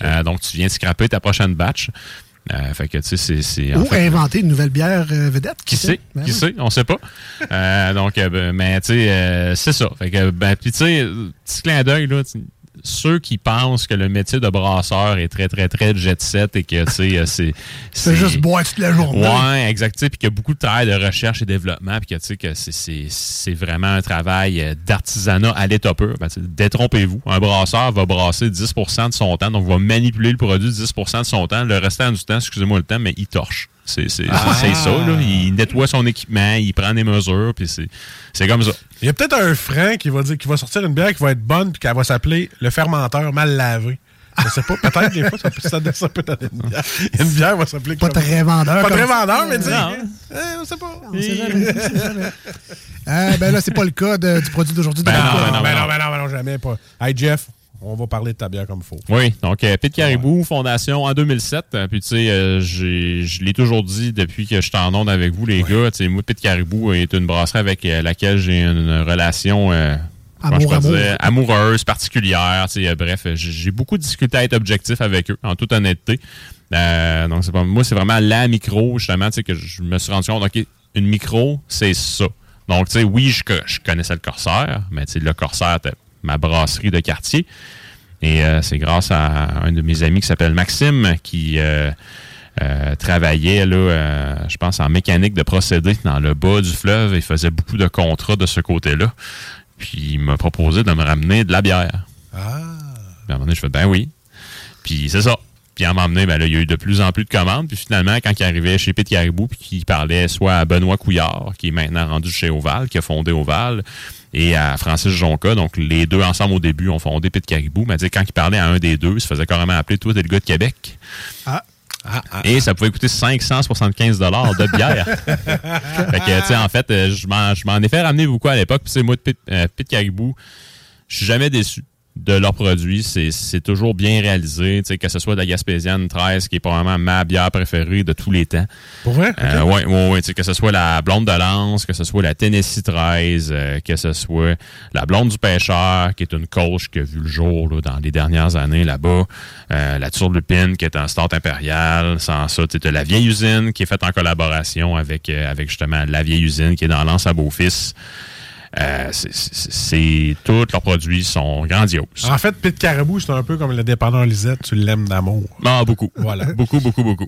Euh, donc, tu viens de scraper ta prochaine batch. Euh, fait que, tu sais, c'est-
Ou
fait,
inventer une nouvelle bière euh, vedette.
Qui sait?
Ben
qui sait? On sait pas. Euh, donc, euh, ben, mais tu sais, euh, c'est ça. Fait que, ben, puis tu sais, petit clin d'œil, là, ceux qui pensent que le métier de brasseur est très, très, très jet set et que, tu sais, euh, c'est... [laughs]
C'est juste boire toute la journée.
Ouais, exact. Puis qu'il y a beaucoup de travail de recherche et développement, puis que tu sais que c'est- c'est c'est vraiment un travail euh, d'artisanat à l'état pur. Ben, Détrompez-vous. Un brasseur va brasser 10% de son temps, donc va manipuler le produit 10% de son temps. Le restant du temps, excusez-moi le temps, mais il torche. C'est c'est-
Ah.
c'est ça, là. Il nettoie son équipement, il prend des mesures, puis c'est c'est comme ça.
Il y a peut-être un frein qui va dire qu'il va sortir une bière qui va être bonne puis qu'elle va s'appeler le fermenteur mal lavé. Je sais pas, peut-être des fois ça peut, ça, ça peut donner une bière. Une bière va s'appeler
Pas
comme-
très vendeur.
Pas
comme
très vendeur, mais dis.
Non.
eh, on sait pas.
On sait jamais. Ah, ben là, c'est pas le cas de- du produit d'aujourd'hui.
Ben
euh,
ben non,
ben non, ben non, ben non, jamais pas. Hey Jeff, on va parler de ta bière comme il faut.
Oui, donc euh, Pete Caribou, fondation en 2007. Euh, Puis tu sais, euh, je l'ai toujours dit depuis que je suis en onde avec vous, les gars. Tu sais, moi, Pete Caribou est une brasserie avec euh, laquelle j'ai une relation euh,
Amour, amour.
dire, amoureuse, particulière. Tu sais, bref, j'ai beaucoup discuté à être objectif avec eux, en toute honnêteté. Donc c'est pas moi, c'est vraiment la micro justement, tu sais, que je me suis rendu compte. Ok, une micro, c'est ça. Donc tu sais, oui, je, co- je connaissais le Corsaire, mais tu sais, le Corsaire, c'était ma brasserie de quartier. Et euh, c'est grâce à un de mes amis qui s'appelle Maxime qui euh, euh, travaillait, là, je pense, en mécanique de procédés dans le bas du fleuve. Il faisait beaucoup de contrats de ce côté-là. Puis il m'a proposé de me ramener de la bière.
Ah.
Puis à un moment donné, je fais ben oui. Puis c'est ça. Puis à un moment donné, ben là, il y a eu de plus en plus de commandes. Puis finalement, quand il arrivait chez Pete Caribou, puis qu'il parlait soit à Benoît Couillard, qui est maintenant rendu chez Oval, qui a fondé Oval, et à Francis Jonca, donc les deux ensemble au début ont fondé Pete Caribou. Mais tu sais, quand il parlait à un des deux, il se faisait carrément appeler Toi, t'es le gars de Québec.
Ah.
Et ça pouvait coûter 575 de bière. [laughs] fait que, tu sais, en fait, euh, je m'en je m'en ai fait ramener beaucoup à l'époque. Puis, c'est moi, de Pete, euh, Pete Caribou, je suis jamais déçu de leurs produits. C'est c'est toujours bien réalisé. Tu sais, que ce soit de la Gaspésienne 13, qui est probablement ma bière préférée de tous les temps.
Pour vrai?
Euh, ouais, ouais, ouais, tu sais, que ce soit la blonde de Lance, que ce soit la Tennessee 13, euh, que ce soit la blonde du pêcheur, qui est une coach qui a vu le jour là, dans les dernières années là-bas, euh, la turlupine, qui est un start impérial, sans ça, tu sais, la vieille usine, qui est faite en collaboration avec, euh, avec justement la vieille usine, qui est dans Lance à Beaufils. Euh, c'est- tous leurs produits sont grandioses.
En fait, Pete Caribou, c'est un peu comme le dépanneur Lisette, tu l'aimes d'amour.
Ah, beaucoup.
Voilà. [laughs]
Beaucoup, beaucoup, beaucoup.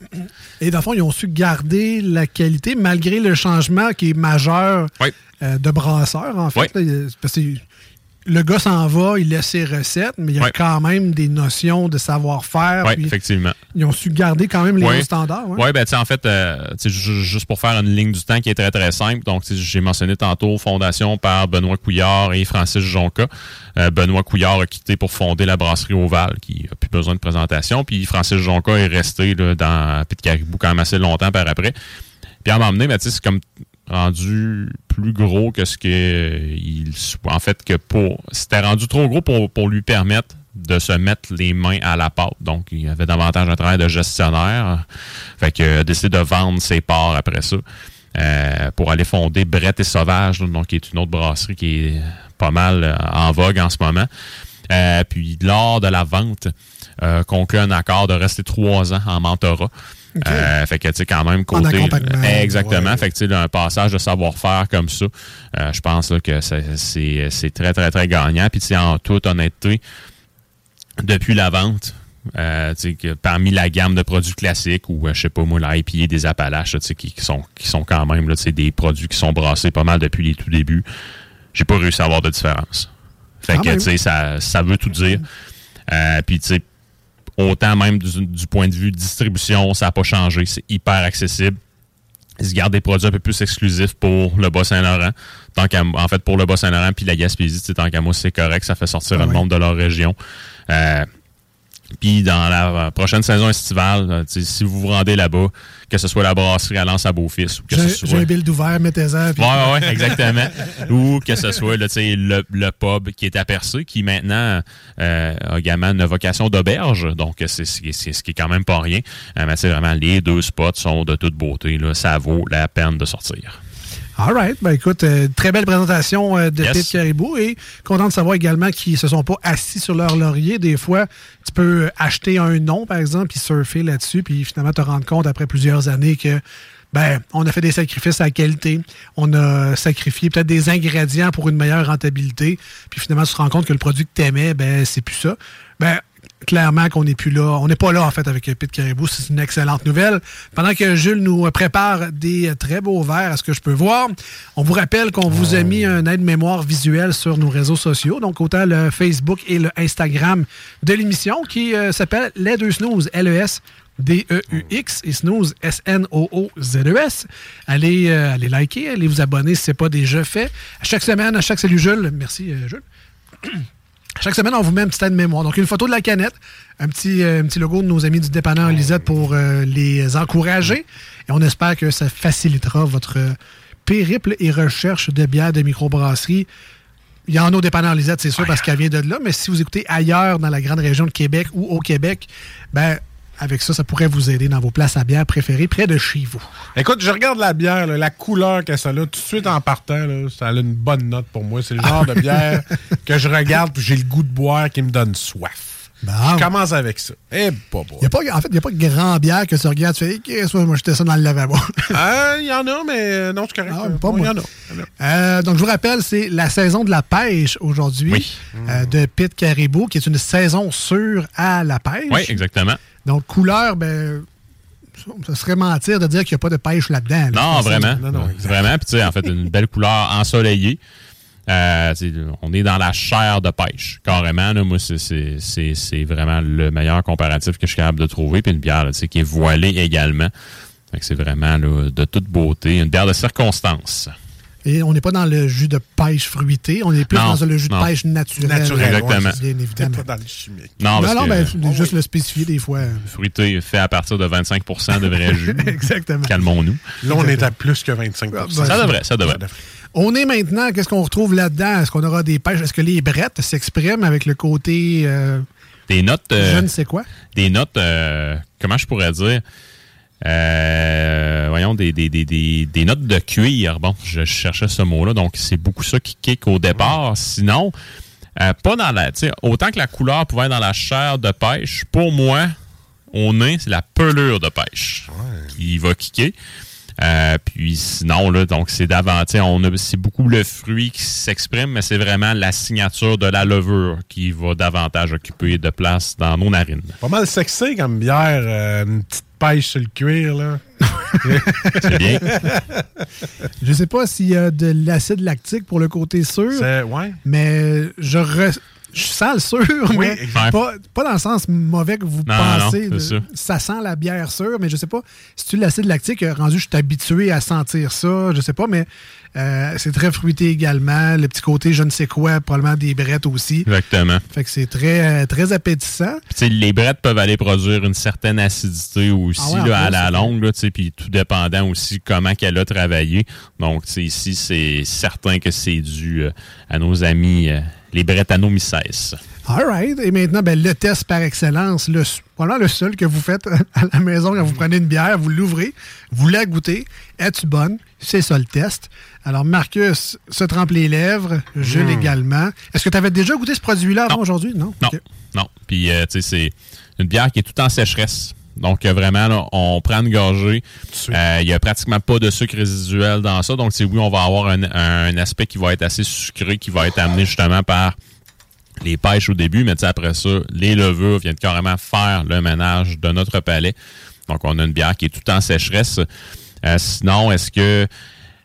Et dans le fond, ils ont su garder la qualité malgré le changement qui est majeur
Oui.
euh, de brasseur, en fait.
Oui.
là. Parce que le gars s'en va, il laisse ses recettes, mais il y a quand même des notions de savoir-faire.
Oui, effectivement.
Ils ont su garder quand même les
Oui.
hauts standards. ouais.
Oui, ben, tu sais, en fait, euh, juste pour faire une ligne du temps qui est très, très simple. Donc, j'ai mentionné tantôt fondation par Benoît Couillard et Francis Jonca. Euh, Benoît Couillard a quitté pour fonder la brasserie Ovale, qui a plus besoin de présentation. Puis Francis Jonca est resté là, dans Pit Caribou quand même assez longtemps par après. Puis à m'emmener, ben, tu sais, c'est comme rendu plus gros que ce que il sou- en fait que pour c'était rendu trop gros pour, pour lui permettre de se mettre les mains à la pâte. Donc, il avait davantage un travail de gestionnaire. Fait que a décidé de vendre ses parts après ça euh, pour aller fonder Brett et Sauvage, donc qui est une autre brasserie qui est pas mal euh, en vogue en ce moment. Euh, puis, lors de la vente, euh, conclut un accord de rester trois ans en mentorat. Euh, fait que, tu sais, quand même, côté. Exactement.
ouais.
Fait que, tu sais, un passage de savoir-faire comme ça, euh, je pense là, que c'est- très, très, très gagnant. Puis, tu sais, en toute honnêteté, depuis la vente, euh, tu sais, que parmi la gamme de produits classiques ou, euh, je sais pas moi, l'IPA des Appalaches, là, tu sais, qui, qui sont, qui sont quand même là, des produits qui sont brassés pas mal depuis les tout débuts, j'ai pas réussi à avoir de différence. Fait
Ah
que,
ben
tu sais, ça, ça veut tout dire. Euh, Puis, tu sais, autant même du, du point de vue distribution, ça n'a pas changé. C'est hyper accessible. Ils se gardent des produits un peu plus exclusifs pour le Bas-Saint-Laurent. Tant qu'à, en fait, pour le Bas-Saint-Laurent puis la Gaspésie, tant qu'à moi, c'est correct. Ça fait sortir
Ah
le
oui.
monde de leur région. Euh, puis dans la euh, prochaine saison estivale, euh, si vous vous rendez là-bas, que ce soit la brasserie à Lens à Beaufils ou que
J'ai
ce
j'ai
soit...
un build ouvert, mettez-en. puis-
Ouais, ouais, ouais, exactement. [laughs] Ou que ce soit là, le, le pub qui est aperçu, qui maintenant euh, a également une vocation d'auberge. Donc, c'est ce qui est quand même pas rien. Euh, mais c'est vraiment, les deux spots sont de toute beauté. Là. Ça vaut la peine de sortir.
All right. Ben écoute, euh, très belle présentation euh, de
Yes.
Pete Caribou et content de savoir également qu'ils se sont pas assis sur leur laurier. Des fois, tu peux acheter un nom, par exemple, puis surfer là-dessus, puis finalement te rendre compte après plusieurs années que ben, on a fait des sacrifices à la qualité, on a sacrifié peut-être des ingrédients pour une meilleure rentabilité, puis finalement tu te rends compte que le produit que tu aimais, ben c'est plus ça. Ben clairement qu'on n'est plus là. On n'est pas là, en fait, avec Pete Caribou. C'est une excellente nouvelle. Pendant que Jules nous prépare des très beaux verres, à ce que je peux voir, on vous rappelle qu'on vous a mis un aide-mémoire visuel sur nos réseaux sociaux, donc autant le Facebook et le Instagram de l'émission, qui euh, s'appelle Les Deux Snooze, L-E-S. D-E-U-X et Snooze, S-N-O-O-Z-E-S. Allez, euh, allez liker, allez vous abonner si ce n'est pas déjà fait. À chaque semaine, à chaque salut Jules. Merci euh, Jules. [clears throat] Chaque semaine, on vous met un petit aide-mémoire. Donc, une photo de la canette, un petit, euh, un petit logo de nos amis du dépanneur Lisette pour euh, les encourager. Et on espère que ça facilitera votre périple et recherche de bière de microbrasserie. Il y en a au dépanneur Lisette, c'est sûr, parce qu'elle vient de là. Mais si vous écoutez ailleurs dans la grande région de Québec ou au Québec, ben avec ça, ça pourrait vous aider dans vos places à bière préférées près de chez vous.
Écoute, je regarde la bière, là, la couleur que ça a, tout de suite en partant, là, ça a une bonne note pour moi. C'est le genre de bière [laughs] que je regarde puis j'ai le goût de boire qui me donne soif. Je commence avec ça. Eh, pas bon.
Il y a pas, en fait, il n'y a pas de grand bière que tu regardes, tu fais, Qu'est-ce que moi, j'étais ça dans le lavabo.
Ah, [laughs] Il y en a, mais euh, non, c'est correct.
Ah, pas moi.
Il y en a. Il y en a.
Euh, donc, je vous rappelle, c'est la saison de la pêche aujourd'hui euh, de Pit Caribou, qui est une saison sûre à la pêche.
Oui, exactement.
Donc, couleur, ben, ça serait mentir de dire qu'il n'y a pas de pêche là-dedans. là.
Non, vraiment. vraiment. Puis, tu sais, en fait, une belle couleur ensoleillée. Euh, on est dans la chair de pêche, carrément. Là, moi, c'est- vraiment le meilleur comparatif que je suis capable de trouver. Puis une bière là, qui est voilée également. C'est vraiment là, de toute beauté. Une bière de circonstance.
Et on n'est pas dans le jus de pêche fruité, on est plus
Non,
dans le jus de
non.
pêche naturel.
Naturel, Exactement.
Bien évidemment.
Pas dans le chimique.
Non, parce
non,
que,
ben, faut juste le spécifier des fois.
fruité fait à partir de 25% de vrai jus. [laughs]
Exactement.
Calmons-nous.
Là, on est à plus que 25%
ben,
Ça devrait, ça devrait.
On est maintenant, qu'est-ce qu'on retrouve là-dedans? Est-ce qu'on aura des pêches? Est-ce que les brettes s'expriment avec le côté euh,
Des notes. euh,
je ne sais quoi?
Des notes, euh, comment je pourrais dire? Euh, voyons, des, des, des, des, notes de cuir. Bon, je cherchais ce mot-là. Donc, c'est beaucoup ça qui kick au départ. Sinon, euh, pas dans la. tu sais, Autant que la couleur pouvait être dans la chair de pêche, pour moi, au nez, c'est la pelure de pêche qui va kicker. Euh, puis sinon, là, donc c'est davantage, on a, c'est beaucoup le fruit qui s'exprime, mais c'est vraiment la signature de la levure qui va davantage occuper de place dans nos narines.
Pas mal sexy comme bière, euh, une petite pêche sur le cuir, là. [laughs]
C'est bien.
Je sais pas s'il y a de l'acide lactique pour le côté sûr.
C'est- ouais.
Mais je, re- je sens le sûr,
Oui,
mais pas, pas dans le sens mauvais que vous
Non,
pensez.
non, ça.
sent la bière sûre, mais je sais pas. Si tu l'acide lactique, rendu, je suis habitué à sentir ça. Je sais pas, mais euh, c'est très fruité également. Le petit côté, je ne sais quoi, probablement des brettes aussi.
Exactement.
Fait que c'est très, euh, très appétissant.
Puis, les brettes peuvent aller produire une certaine acidité aussi
Ah ouais,
là, à la longue, là, puis tout dépendant aussi comment qu'elle a travaillé. Donc, ici, c'est certain que c'est dû euh, à nos amis, euh, les Brettanomyces.
All right. Et maintenant, ben, le test par excellence, le, le seul que vous faites [laughs] à la maison quand vous prenez une bière, vous l'ouvrez, vous la goûtez. Es-tu bonne? C'est ça le test. Alors, Marcus se trempe les lèvres, Jules
Mm.
également. Est-ce que tu avais déjà goûté ce produit-là avant aujourd'hui? Non?
Non, non. Puis, euh, tu sais, c'est une bière qui est tout en sécheresse. Donc, euh, vraiment, là, on prend une gorgée. Euh, Il y a pratiquement pas de sucre résiduel dans ça. Donc, c'est oui, on va avoir un, un aspect qui va être assez sucré, qui va être amené justement par les pêches au début. Mais après ça, les levures viennent carrément faire le ménage de notre palais. Donc, on a une bière qui est tout en sécheresse. Euh, sinon, est-ce que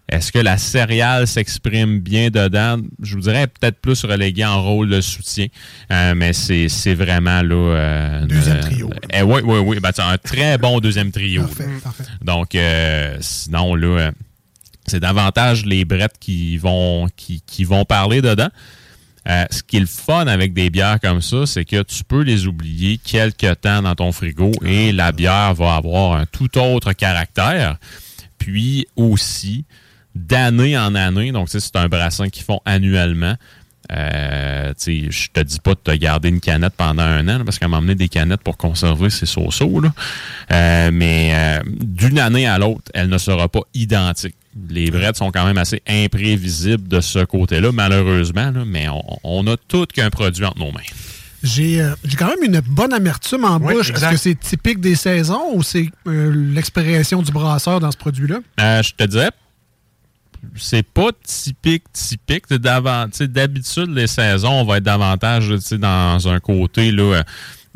est-ce que la céréale s'exprime bien dedans? Je vous dirais peut-être plus relégué en rôle de soutien, Euh, mais c'est vraiment là... euh,
Deuxième
euh,
trio.
eh, oui, oui, oui. Ben, c'est un très bon deuxième trio.
Parfait,
là.
parfait.
Donc, sinon, là, c'est davantage les brettes qui vont, qui, qui vont parler dedans. Euh, ce qui est le fun avec des bières comme ça, c'est que tu peux les oublier quelques temps dans ton frigo et la bière va avoir un tout autre caractère. Puis aussi, d'année en année, donc tu sais, c'est un brassin qu'ils font annuellement. Euh, tu sais, je te dis pas de te garder une canette pendant un an, là, parce qu'à m'emmener des canettes pour conserver, c'est so-so. là. Euh, mais euh, d'une année à l'autre, elle ne sera pas identique. Les brettes sont quand même assez imprévisibles de ce côté-là, malheureusement, là, mais on, on a tout qu'un produit entre nos mains.
J'ai euh, j'ai quand même une bonne amertume en
Oui,
bouche. Est-ce que c'est typique des saisons ou c'est euh, l'expression du brasseur dans ce produit-là?
Euh, je te dirais, c'est pas typique, typique. D'habitude, les saisons, on va être davantage dans un côté là, euh,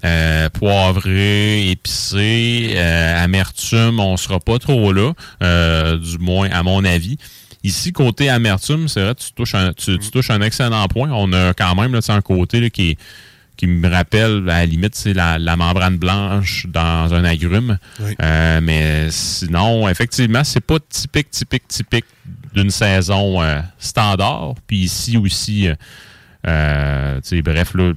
euh, poivré, épicé, euh, amertume, on sera pas trop là, euh, du moins à mon avis. Ici, côté amertume, c'est vrai, tu touches, un, tu, tu touches un excellent point. On a quand même là, un côté là, qui qui me rappelle, à la limite, c'est la, la membrane blanche dans un agrume.
Oui.
Mais sinon, effectivement, c'est pas typique, typique, typique d'une saison euh, standard. Puis ici aussi, euh, euh, bref, là,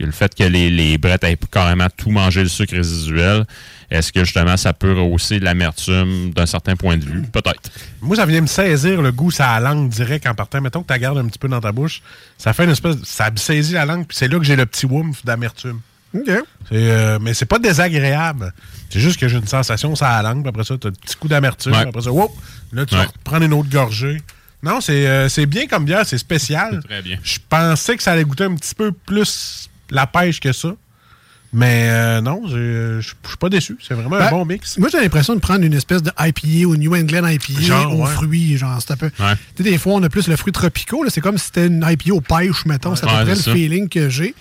le fait que les, brettes aient carrément tout mangé le sucre résiduel, est-ce que justement ça peut rehausser l'amertume d'un certain point de vue? Peut-être.
Moi, ça vient me saisir le goût, ça la langue direct en partant. Mettons que tu la gardes un petit peu dans ta bouche. Ça fait une espèce. Ça me saisit la langue, puis c'est là que j'ai le petit woof d'amertume. Euh, mais c'est pas désagréable. C'est juste que j'ai une sensation, ça a la langue, puis après ça, tu as un petit coup d'amertume.
Ouais.
Après ça, whoop, là, tu
Ouais.
vas reprendre une autre gorgée. Non, c'est, euh, c'est bien comme bière, c'est spécial.
C'est très bien.
Je pensais que ça allait goûter un petit peu plus la pêche que ça. Mais euh, non, j'ai- je je suis pas déçu. C'est vraiment
Ben,
un bon mix.
Moi, j'ai l'impression de prendre une espèce de IPA ou New England IPA
Genre,
aux
ouais.
fruits. Genre, c'est un peu.
Ouais.
Tu sais, des fois, on a plus le fruit tropicaux. là. C'est comme si c'était une IPA aux pêches, mettons. C'est à peu
Ouais,
près le
ça.
feeling que j'ai.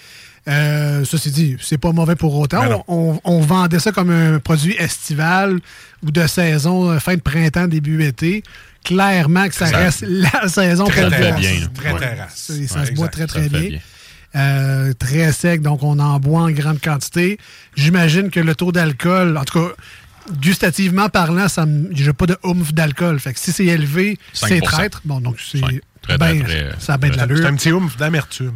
Euh, ceci dit, c'est pas mauvais pour autant. On, on vendait ça comme un produit estival ou de saison, euh, fin de printemps, début été. Clairement que ça,
Ça-
reste [laughs] la saison
Très
pour
bien.
Très
Ouais.
terrasse.
C'est- Ça
Ouais,
se boit très,
Ça
très bien.
bien.
Euh, très sec, donc on en boit en grande quantité. J'imagine que le taux d'alcool, en tout cas, gustativement parlant, ça me- j'ai pas de oomph d'alcool. Fait que si c'est élevé, c'est
5%.
traître. Bon, donc c'est.
Très,
ben,
très, très,
ça a bien de l'allure.
C'est un petit oomph d'amertume.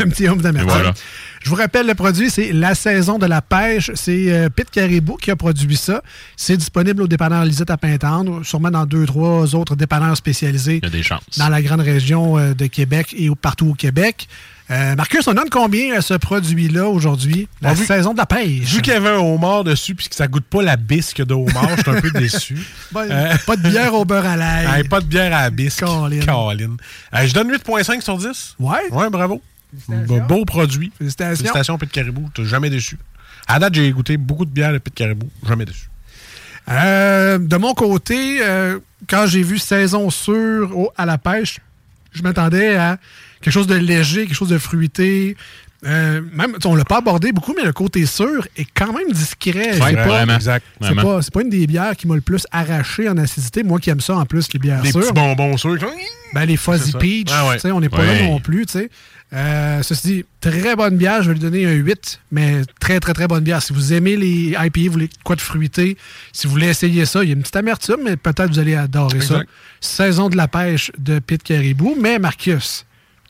Un petit oomph d'amertume.
Voilà.
Je vous rappelle, le produit, c'est La Saison de la Pêche. C'est euh, Pete Caribou qui a produit ça. C'est disponible au dépanneur Lisette à Pintendre, sûrement dans deux, trois autres dépanneurs spécialisés
Il y a des chances.
dans la grande région euh, de Québec et partout au Québec. Euh, Marcus, on donne combien à ce produit-là aujourd'hui? La
Bon, vu-
saison de la pêche.
Vu qu'il y avait un homard dessus puis que ça goûte pas la bisque de homard, je suis un peu [laughs] déçu.
Ben,
Euh,
Pas de bière au beurre à l'ail. [laughs]
Pas de bière à la bisque.
Colin.
Colin. Euh, je donne 8.5 sur 10.
Ouais.
Ouais, bravo. Beau, beau produit.
Félicitations.
Félicitations, Pit Caribou. T'as jamais déçu. À date, j'ai goûté beaucoup de bières de Pit Caribou. Jamais déçu.
Euh, de mon côté, euh, quand j'ai vu saison sûre au- à la pêche, je m'attendais à quelque chose de léger, quelque chose de fruité. Euh, même, on l'a pas abordé beaucoup, mais le côté sûr est quand même discret.
Ouais,
C'est pas- pas, une des bières qui m'a le plus arraché en acidité. Moi qui aime ça en plus, les bières
Des
sûres.
petits bonbons sûrs.
Ben, les Fuzzy. Peach,
Ah ouais.
on n'est pas
Ouais.
là non plus. tu sais. Euh, ceci dit, très bonne bière, je vais lui donner un 8, mais très, très, très bonne bière. Si vous aimez les IPA, vous voulez quoi de fruité, si vous voulez essayer ça, il y a une petite amertume, mais peut-être vous allez adorer ça. Saison de la pêche de Pete Caribou, mais Marcus,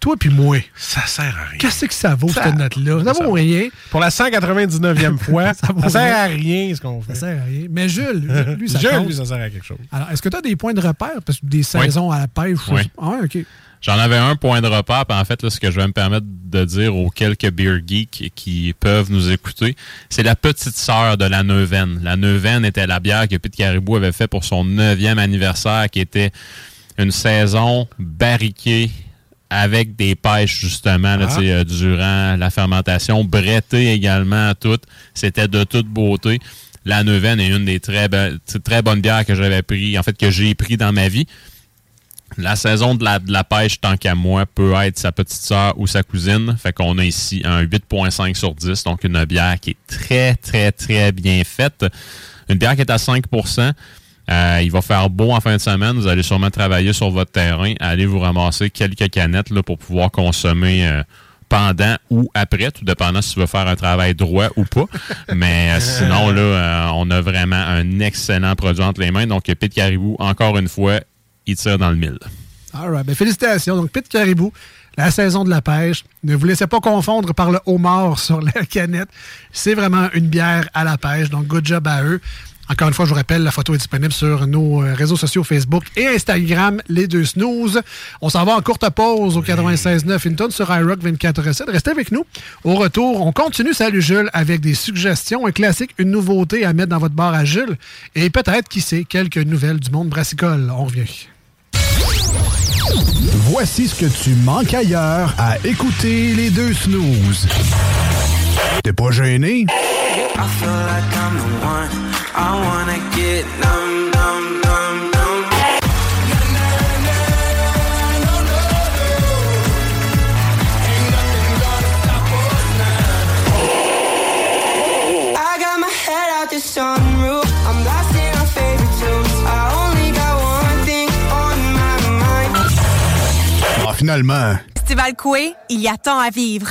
toi puis moi,
Ça sert à rien.
qu'est-ce que ça vaut,
Ça-
cette note-là? Ça
ça
vaut rien.
Pour la 199e [laughs] fois,
Ça
ça, sert
rien.
à rien ce qu'on
Ça
fait.
sert à rien. Mais Jules, lui, [laughs] lui, ça
Jules,
compte.
lui, ça sert à quelque chose.
Alors, est-ce que tu as des points de repère? Parce que des saisons à la pêche, je
Oui.
sais- Ah, ouais, OK.
J'en avais un point de repère, puis en fait, là, ce que je vais me permettre de dire aux quelques beer geeks qui peuvent nous écouter, c'est la petite sœur de la Neuvaine. La Neuvaine était la bière que Pete Caribou avait fait pour son neuvième anniversaire, qui était une saison barriquée avec des pêches, justement, là,
Ah.
euh, durant la fermentation, brettée également, tout. C'était de toute beauté. La Neuvaine est une des très, be- très bonnes bières que j'avais pris, en fait, que j'ai pris dans ma vie. La saison de la, de la pêche, tant qu'à moi, peut être sa petite sœur ou sa cousine. Fait qu'on a ici un 8.5 sur 10, donc une bière qui est très, très, très bien faite. Une bière qui est à 5 Euh, il va faire beau en fin de semaine. Vous allez sûrement travailler sur votre terrain. Allez vous ramasser quelques canettes là, pour pouvoir consommer euh, pendant ou après, tout dépendant si tu veux faire un travail droit ou pas. [laughs] Mais euh, sinon, là, on a vraiment un excellent produit entre les mains. Donc, Pete Caribou, encore une fois, il tire dans le mille.
All right. Ben, félicitations. Donc, Pete Caribou, la saison de la pêche. Ne vous laissez pas confondre par le homard sur la [laughs] canette. C'est vraiment une bière à la pêche. Donc, good job à eux. Encore une fois, je vous rappelle, la photo est disponible sur nos euh, réseaux sociaux Facebook et Instagram, les deux snooze. On s'en va en courte pause au 96.9 Hinton sur iRock 24.7. Restez avec nous. Au retour, on continue, salut Jules, avec des suggestions, un classique, une nouveauté à mettre dans votre bar à Jules et peut-être, qui sait, quelques nouvelles du monde brassicole. On revient.
Voici ce que tu manques ailleurs à écouter les deux snooze. T'es pas gêné?
I feel like I'm the one. I wanna get numb, numb, numb, numb. I got my head out the sunroof. I'm blasting our favorite tunes. I only got one thing on my mind.
Ah, finalement,
Festival Coué, il y a tant à vivre.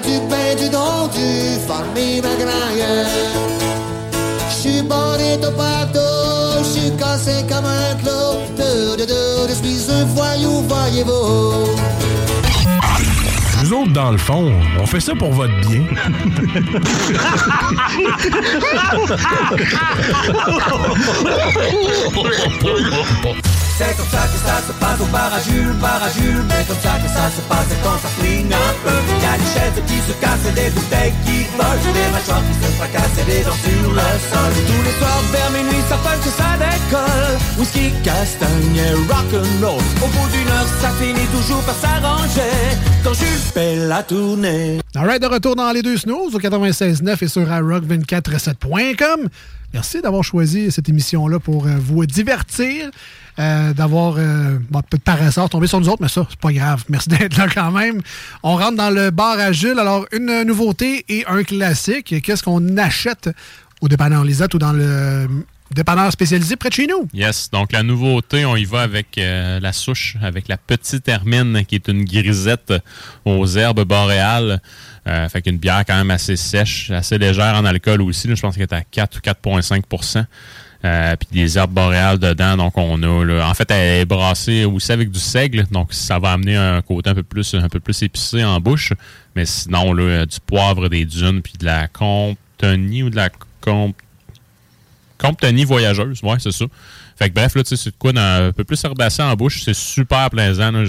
Du pain, du don, du farmi magraille. J'suis bonito partout, j'suis cassé comme un clou. De, de, de, je suis un voyou, voyez-vous.
Nous autres, dans le fond, on fait ça pour votre bien. [laughs]
C'est comme ça que ça se passe au bar à Jules, bar à Jules. Mais comme ça que ça se passe et quand ça flingue un peu. Y'a des chaises qui se cassent des bouteilles qui volent. Des mâchoires qui se fracassent et des dents sur le sol. Tous les soirs vers minuit, ça punch ça décolle. Whisky, castagne et rock'n'roll. Au bout d'une heure, ça finit toujours par s'arranger. Quand Jules fait la tournée.
Alright, de retour dans les deux snooze au 96.9 et sur iRock247.com. Merci d'avoir choisi cette émission-là pour euh, vous divertir, euh, d'avoir euh, bon, peut-être par hasard tombé sur nous autres, mais ça, c'est pas grave. [laughs] Merci d'être là quand même. On rentre dans le bar à Jules. Alors, une nouveauté et un classique. Qu'est-ce qu'on achète au dépanneur Lisette ou dans le dépanneur spécialisé près de chez nous?
Yes. Donc, la nouveauté, on y va avec euh, la souche, avec la petite hermine, qui est une grisette aux herbes boréales. Euh, fait qu'une bière quand même assez sèche, assez légère en alcool aussi. je pense qu'elle est à 4 ou 4,5 euh, Puis des herbes boréales dedans. Donc, on a... là- en fait, elle est brassée aussi avec du seigle. Donc, ça va amener un côté un peu plus, un peu plus épicé en bouche. Mais sinon, là, du poivre des dunes, puis de la compagnie ou de la comp compagnie voyageuse, ouais, c'est ça. Fait que bref, là, tu sais, c'est de quoi un peu plus herbacé en bouche. C'est super plaisant.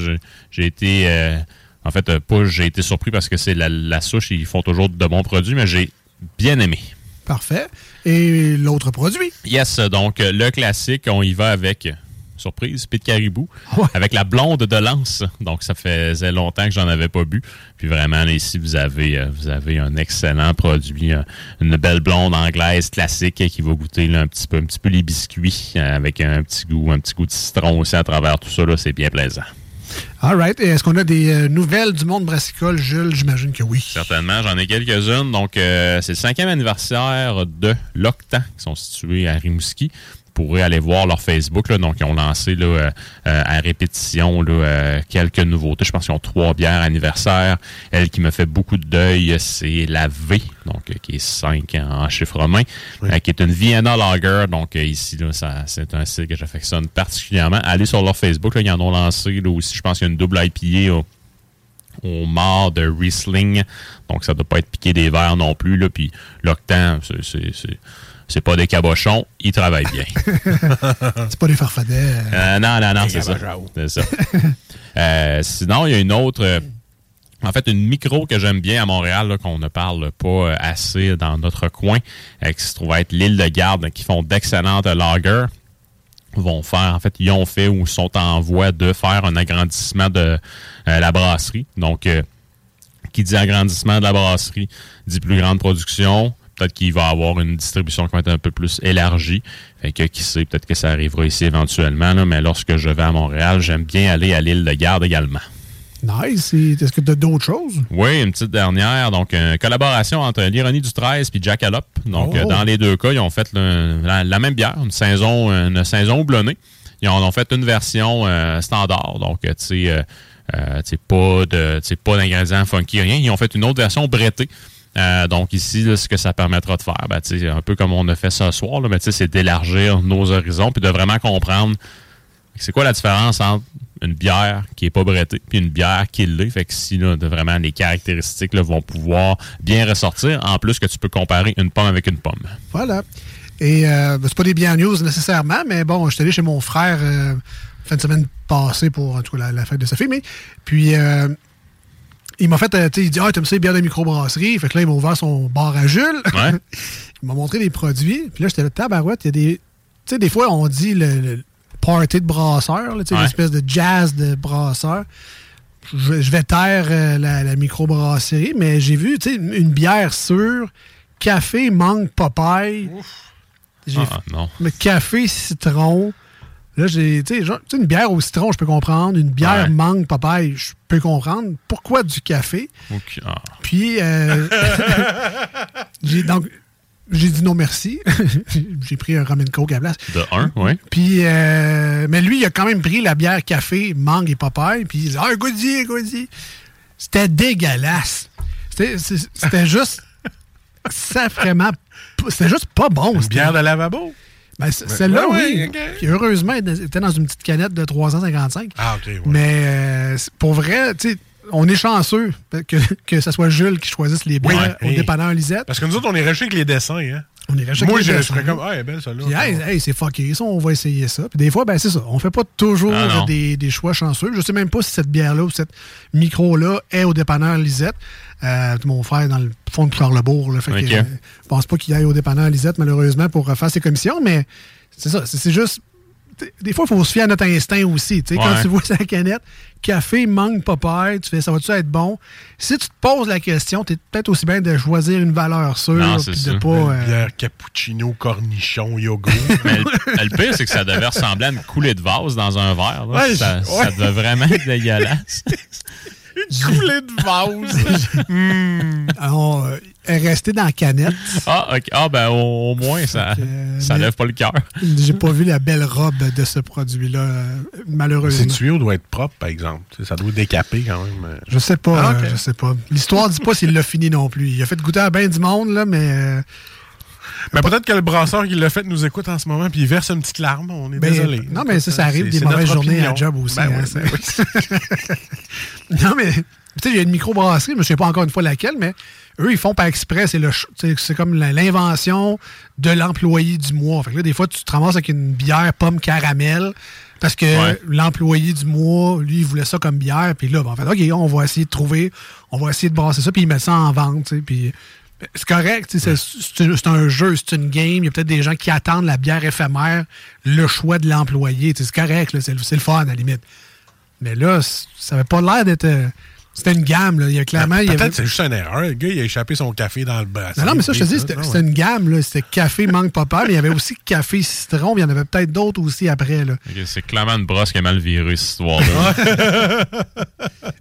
J'ai été. euh, en fait, euh, pas j'ai été surpris parce que c'est la, la souche, ils font toujours de bons produits, mais j'ai bien aimé.
Parfait. Et l'autre produit?
Yes, donc le classique, on y va avec, surprise, Pit Caribou, avec la blonde de lance. Donc ça faisait longtemps que j'en avais pas bu. Puis vraiment, ici, vous avez, euh, vous avez un excellent produit, euh, une belle blonde anglaise classique qui va goûter là, un, petit peu, un petit peu les biscuits euh, avec un petit goût, un petit goût de citron aussi à travers tout ça. C'est bien plaisant.
All right. Est-ce qu'on a des euh, nouvelles du monde brassicole, Jules? J'imagine que oui.
Certainement, j'en ai quelques-unes. Donc, euh, c'est le cinquième anniversaire de l'Octan, qui sont situés à Rimouski. Pourrez aller voir leur Facebook. Là. Donc, ils ont lancé là, euh, euh, à répétition là, euh, quelques nouveautés. Je pense qu'ils ont trois bières anniversaires. Elle qui me fait beaucoup de deuil, c'est la V, donc qui est 5 en chiffre romain, qui est une Vienna Lager. Donc, ici, là, ça, c'est un style que j'affectionne particulièrement. Allez sur leur Facebook, là, ils en ont lancé là, aussi. Je pense qu'il y a une double IPA au, au mort de Riesling. Donc, ça ne doit pas être piqué des verres non plus. Là. Puis, l'Octan, c'est- c'est- pas des cabochons. Ils travaillent bien. [laughs]
C'est pas des farfadets.
Euh, non, non, non, c'est ça. C'est ça. Euh, sinon, il y a une autre. euh, en fait, une micro que j'aime bien à Montréal, qu'on ne parle pas assez dans notre coin, euh, qui se trouve être l'île de Garde, qui font d'excellentes lagers. Vont faire, en fait, ils ont fait ou sont en voie de faire un agrandissement de euh, la brasserie. Donc, euh, qui dit agrandissement de la brasserie, dit plus grande production. Peut-être qu'il va avoir une distribution qui va être un peu plus élargie. Fait que qui sait, peut-être que ça arrivera ici éventuellement. là, mais lorsque je vais à Montréal, j'aime bien aller à l'île de Garde également.
Nice. Est-ce que tu as d'autres choses?
Oui, une petite dernière. Donc, une collaboration entre l'Ironie du 13 et Jackalope. Donc,
Oh.
dans les deux cas, ils ont fait le- la, la même bière, une saison, une saison houblonnée. Ils en ont fait une version euh, standard. Donc, euh, tu sais, euh, euh, pas d'ingrédients funky, rien. Ils ont fait une autre version brettée. Euh, donc ici, ce que ça permettra de faire, ben, un peu comme on a fait ce soir, là, c'est d'élargir nos horizons puis de vraiment comprendre c'est quoi la différence entre une bière qui est pas brettée puis une bière qui l'est. Fait que si là, de vraiment les caractéristiques là, vont pouvoir bien ressortir, en plus que tu peux comparer une pomme avec une pomme.
Voilà. Et euh, ben, c'est pas des bien news nécessairement, mais bon, j'étais allé chez mon frère euh, fin de semaine passée pour en tout cas, la, la fête de sa fille. Mais, puis euh, il m'a fait, euh, tu sais, il dit Ah, t'aimes ça les bières de microbrasserie? Fait que là, il m'a ouvert son bar à Jules.
Ouais. [laughs]
il m'a montré des produits. Puis là, j'étais là, tabarouette, il y a des. Tu sais, des fois, on dit le, le party de brasseur, tu sais,
Ouais.
l'espèce de jazz de brasseur. Je, je vais taire euh, la, la microbrasserie, mais j'ai vu, tu sais, une, bière sûre, café, mangue, papaye. J'ai
Ah, non.
mais café, citron. Là, j'ai, tu sais, une bière au citron, je peux comprendre. Une bière
Ouais.
mangue, papaye, je peux comprendre. Pourquoi du café?
Ah.
Puis, euh, [laughs] j'ai donc, j'ai dit non merci. [laughs] j'ai pris un rum and coke à la place.
De un, oui.
Puis, euh, mais lui, il a quand même pris la bière café, mangue et papaye. Puis, il dit Ah, goûte-y, goûte-y. C'était dégueulasse. C'était, juste. Sacrément. C'était juste pas bon.
Une bière de lavabo?
Ben, celle-là,
Ouais,
oui.
ouais, ok.
Puis heureusement, elle était dans une petite canette de 355.
Ah, OK. ouais.
Mais euh, pour vrai, tu sais, on est chanceux que, que ce soit Jules qui choisisse les bières
Oui.
au dépanneur Lisette.
Parce que nous autres, on est restés avec les dessins. Hein?
On est restés
Moi, je ferais comme, ah, elle est belle, celle-là.
Puis, hey, hey, c'est fucké, ça, on va essayer ça. Puis des fois, ben c'est ça. On fait pas toujours
Ah,
des, des choix chanceux. Je sais même pas si cette bière-là ou cette micro-là est au dépanneur Lisette. Euh, mon frère est dans le fond de Charlebourg. Là, fait
Ok.
que, euh, je pense pas qu'il aille au dépanneur Lisette, malheureusement, pour refaire ses commissions, mais c'est ça. C'est juste. Des fois, il faut se fier à notre instinct aussi. Tu sais, Quand tu vois sa canette, café, mangue, papaye, tu fais ça va-tu être bon? Si tu te poses la question, tu es peut-être aussi bien de choisir une valeur sûre
Non, ça.
de pas. Euh,
bière cappuccino, cornichon, yogourt. [laughs]
Mais le, le pire, c'est que ça devait ressembler à une coulée de vase dans un verre. là.
Ouais,
ça,
ouais.
ça devait vraiment être dégueulasse. [laughs]
Une coulée de vase. [laughs]
alors, elle est restée dans la canette.
Ah, ok. ah ben au, au moins, ça,
euh,
ça lève pas le cœur.
J'ai pas vu la belle robe de ce produit-là, euh,
Ces
malheureusement.
tuyaux doivent être propres, par exemple? Ça doit décaper quand même. euh.
Je sais pas,
Ah,
euh, je sais pas. L'histoire dit pas s'il l'a fini non plus. Il a fait goûter à bien du monde, là, mais euh,
Mais peut-être que le brasseur qui l'a fait nous écoute en ce moment puis il verse une petite larme. On est
ben,
désolé.
Non, mais ça, ça arrive des mauvaises journées à job aussi.
Ben
hein,
oui, ben oui. [laughs]
non, mais tu sais, il y a une microbrasserie, je me souviens pas encore une fois laquelle, mais eux, ils font par exprès. C'est comme l'invention de l'employé du mois. Fait que là, des fois, tu te ramasses avec une bière pomme caramel parce que
Ouais.
l'employé du mois, lui, il voulait ça comme bière. Puis là, ben, en fait, OK, on va essayer de trouver, on va essayer de brasser ça, puis il met ça en vente. sais, Puis c'est correct, c'est un jeu, c'est une game. Il y a peut-être des gens qui attendent la bière éphémère, le choix de l'employé. C'est correct, c'est le fun à la limite. Mais là, ça avait pas l'air d'être. C'était une gamme, là. Il y a clairement. il y
Peut-être
avait-
que c'est juste une erreur. Le gars, il a échappé son café dans le bras.
non, non, mais ça, je te dis, c'était une gamme. là. C'était café mangue pas peur, mais il y avait aussi café citron, puis il y en avait peut-être d'autres aussi après. Là.
Ok, C'est clairement une brosse qui a mal viré, cette histoire-là. [laughs]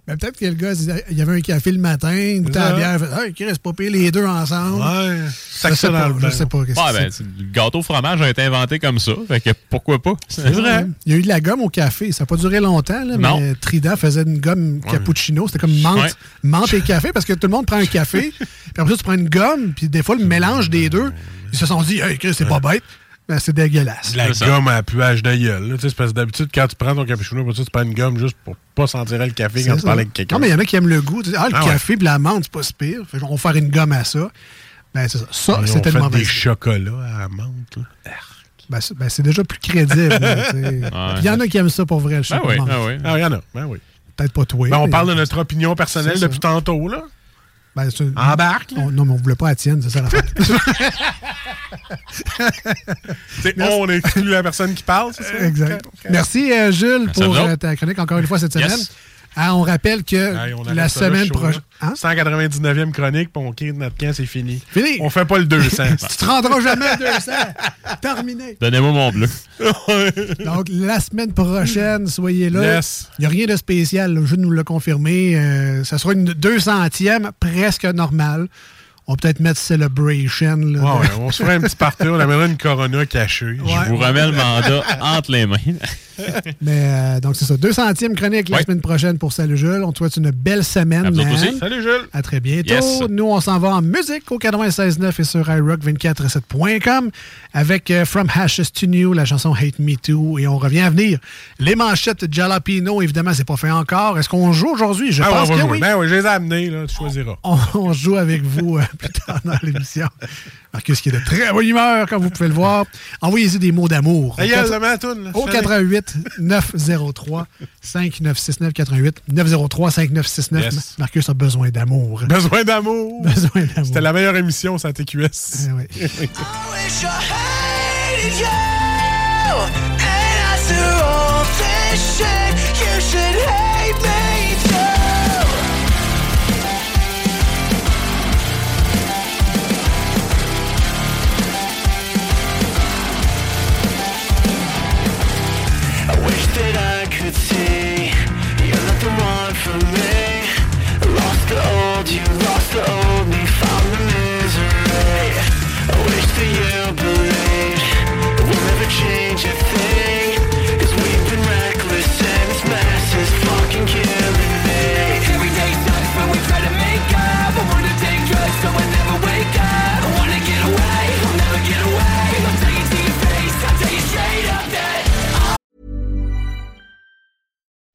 Mais peut-être que le gars, il y avait un café le matin, goûtait à la
ça.
bière, il fait Hey, qui reste pas pire les deux ensemble.
Ouais,
je sais pas, je sais pas.
ben, le gâteau fromage a été inventé comme ça. Fait que pourquoi pas?
C'est vrai. Il y a eu de la gomme au café. Ça n'a pas duré longtemps, là,
Non.
mais Trident faisait une gomme cappuccino. C'était comme menthe,
Ouais.
menthe et café parce que tout le monde prend un café, [laughs] puis après ça, tu prends une gomme, puis des fois, le mélange des deux, ils se sont dit, hey, c'est pas bête. Ben, c'est dégueulasse.
De la gomme à puage de gueule. là. Tu sais, c'est parce que d'habitude, quand tu prends ton cappuccino, après ça, tu prends une gomme juste pour pas sentir le café quand
C'est
tu parles avec quelqu'un.
Non, mais il y en a qui aiment le goût. Tu dis, ah, le
Ah
café puis la menthe, c'est pas si pire. Fait qu'on va faire une gomme à ça. Ben, c'est ça. Ça,
fait
mauvaise
des chocolats à la menthe. là.
Ben, c'est ben, c'est déjà plus crédible. Il y en a qui aiment ça pour vrai, le
Ben
chocolat.
oui,
menthe.
ben oui. Ah, il y en a. Ben oui.
Peut-être pas toi.
Ben, on
mais-
parle de notre opinion personnelle depuis tantôt, là.
Ben,
Embarque,
on- non, mais on voulait pas la tienne, c'est ça la. [laughs]
C'est on exclut la personne qui parle, c'est ça?
Exact. Merci, euh, Jules,
Merci
pour euh, ta chronique encore une fois cette
Yes.
semaine. Ah, on rappelle que
on
la
là,
semaine prochaine. Hein?
199e chronique, puis on quitte notre camp, c'est fini.
Fini.
On fait pas le 200. [laughs]
tu te rendras jamais à 200. [laughs] Terminé.
Donnez-moi mon bleu.
Donc, la semaine prochaine, soyez là.
Yes.
Il n'y a rien de spécial, le jeu nous l'a confirmé. Euh, ça sera une 200e, presque normale. On va peut-être mettre Celebration. là,
Ouais,
de-
ouais, on se ferait un petit party, on amènerait une Corona cachée.
Je vous remets le mandat entre les mains. [laughs]
Mais euh, donc, c'est ça. 200e chronique la semaine prochaine pour Salut Jules. On te souhaite une belle semaine.
À vous aussi.
Salut Jules.
À très bientôt.
Yes.
Nous, on s'en va en musique au 96.9 et sur iRock247.com avec euh, From Hashes to New, la chanson Hate Me Too. Et on revient à venir. Les manchettes de Jalapino, évidemment, c'est pas fait encore. Est-ce qu'on joue aujourd'hui? Je
Ah,
pense que oui.
Ben oui, je les ai amenés, là, tu choisiras.
On, on joue avec vous euh, [laughs] plus tard dans l'émission. Marcus qui est de très bonne humeur, comme vous pouvez le voir. Envoyez-y des mots d'amour.
Ta
Au
gueule,
quatre-
la matoune, là.
Au
Fais-les.
88 903 5969 88 903 5969.
Yes.
Marcus a besoin d'amour.
Besoin d'amour. [laughs]
Besoin d'amour.
C'était la meilleure émission, ça TQS.
Eh oui. [laughs]
wish I I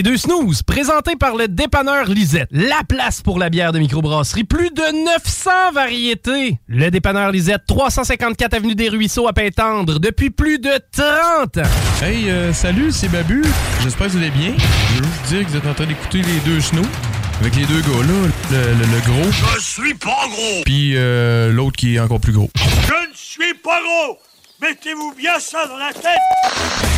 Les deux snooze, présentés par le dépanneur Lisette. La place pour la bière de microbrasserie. Plus de 900 variétés. Le dépanneur Lisette, 354 Avenue des Ruisseaux à Pintendre, depuis plus de 30 ans.
Hey, euh, salut, c'est Babu. J'espère que vous allez bien. Je veux juste dire que vous êtes en train d'écouter les deux snooze. Avec les deux gars là, le, le- le gros,
Je suis pas gros!
puis euh, l'autre qui est encore plus gros.
Je ne suis pas gros! Mettez-vous bien ça dans la tête!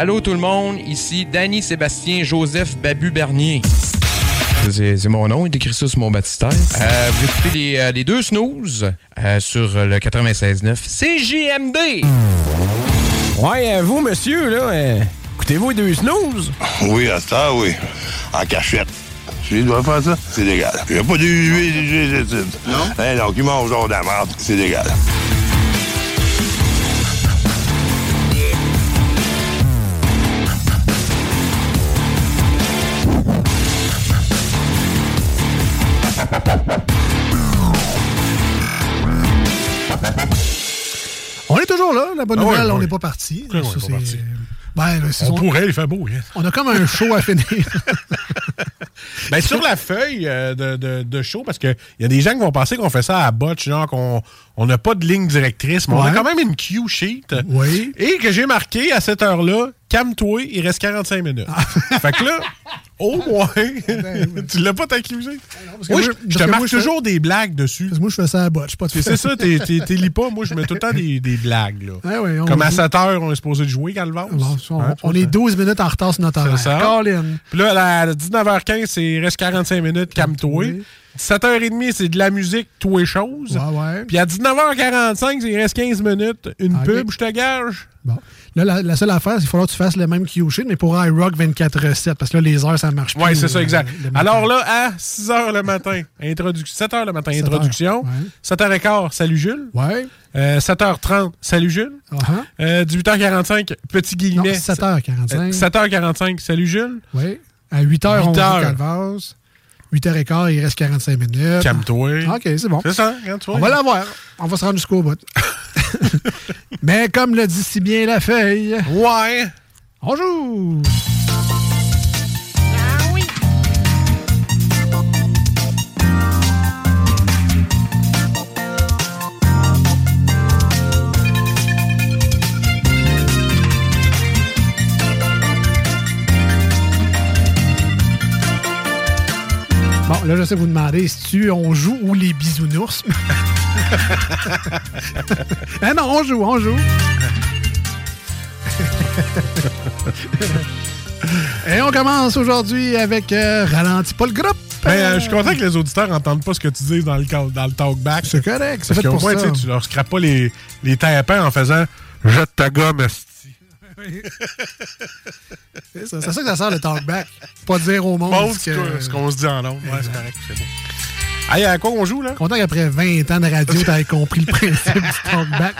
Allô tout le monde, ici Danny Sébastien Joseph Babu Bernier. C'est mon nom, il écrit ça sur mon baptistère. Euh, vous écoutez les, euh, les deux snooze euh, sur le 96.9 CJMD.
Ouais, vous, monsieur, là, euh, écoutez-vous les deux snooze?
Oui, à ça, oui. En cachette. Tu dois faire ça? C'est légal. Il n'y a pas de Non? Hein, donc, il mange genre de la merde. C'est légal.
Toujours là, la bonne
Ah
nouvelle,
ouais.
on n'est pas parti.
Ouais, parti?
Ben,
On pourrait, il fait beau. hein.
On a comme un show à finir. [laughs]
Ben, sur la feuille euh, de, de, de show, parce qu'il y a des gens qui vont penser qu'on fait ça à botch, genre qu'on on n'a pas de ligne directrice, mais on a quand même une cue sheet.
Oui.
Et que j'ai marqué à cette heure-là, calme-toi, il reste 45 minutes. fait que là, [laughs] au moins, [laughs] tu l'as pas ta cue sheet?
parce que
Moi, je, je te
moi,
marque
fais-
toujours des blagues dessus.
Parce que moi, je fais ça à botch, pas de
c'est ça, t'es- t'es t'es lis pas. Moi, je mets tout le temps des, des blagues. Là.
Ouais, ouais, on
Comme à
joue.
7 heures, on est supposé jouer, Calvas.
Bon, on,
Hein,
on est 12 minutes en retard sur notre horaire.
C'est ça.
Colin.
Puis là, à 19h15, c'est il reste 45 minutes, calme-toi. 17h30, c'est de la musique, tout et.
Ouais, ouais.
Puis à 19h45, il reste 15 minutes, une pub, je te gage.
Bon. Là, la, la seule affaire, c'est qu'il faudra que tu fasses le même Q-Sheet, mais pour iRock 24-7, parce que là, les heures, ça marche plus.
Ouais, c'est ça,
euh,
exact. Alors là, à 6h le matin, introduction. 7h le matin,
7
introduction.
heures, ouais.
7h15, salut Jules.
Ouais.
Euh, 7h30, salut Jules.
Uh-huh.
Euh, 18h45, petit
Non,
guillemet.
7h45.
Euh, 7h45, salut Jules.
Oui. À 8h, on
8
joue
heures.
Calvas. 8h15, il reste 45 minutes.
Calme-toi.
OK, c'est bon.
C'est ça, tu
On va l'avoir. On va se rendre jusqu'au bout. [laughs] Mais comme le dit si bien la feuille.
Ouais.
On joue. Bon, là, je sais vous demander si tu on joue ou les bisounours? ah [laughs] non, on joue, on joue. Et on commence aujourd'hui avec euh, Ralentis pas le groupe.
Ben, euh, je suis content que les auditeurs n'entendent pas ce que tu dis dans le, dans le talkback.
C'est correct, c'est fait pour
moins,
ça.
tu leur scrapes pas les, les tapins en faisant Jette ta gomme. [laughs]
C'est ça, que ça sert le talkback. Pas dire au monde
Bon,
que-
ce qu'on se dit en long. Ouais, c'est correct, c'est bon. Hey, à quoi on joue, là?
Content qu'après 20 ans de radio, [laughs] t'aies compris le principe du talkback.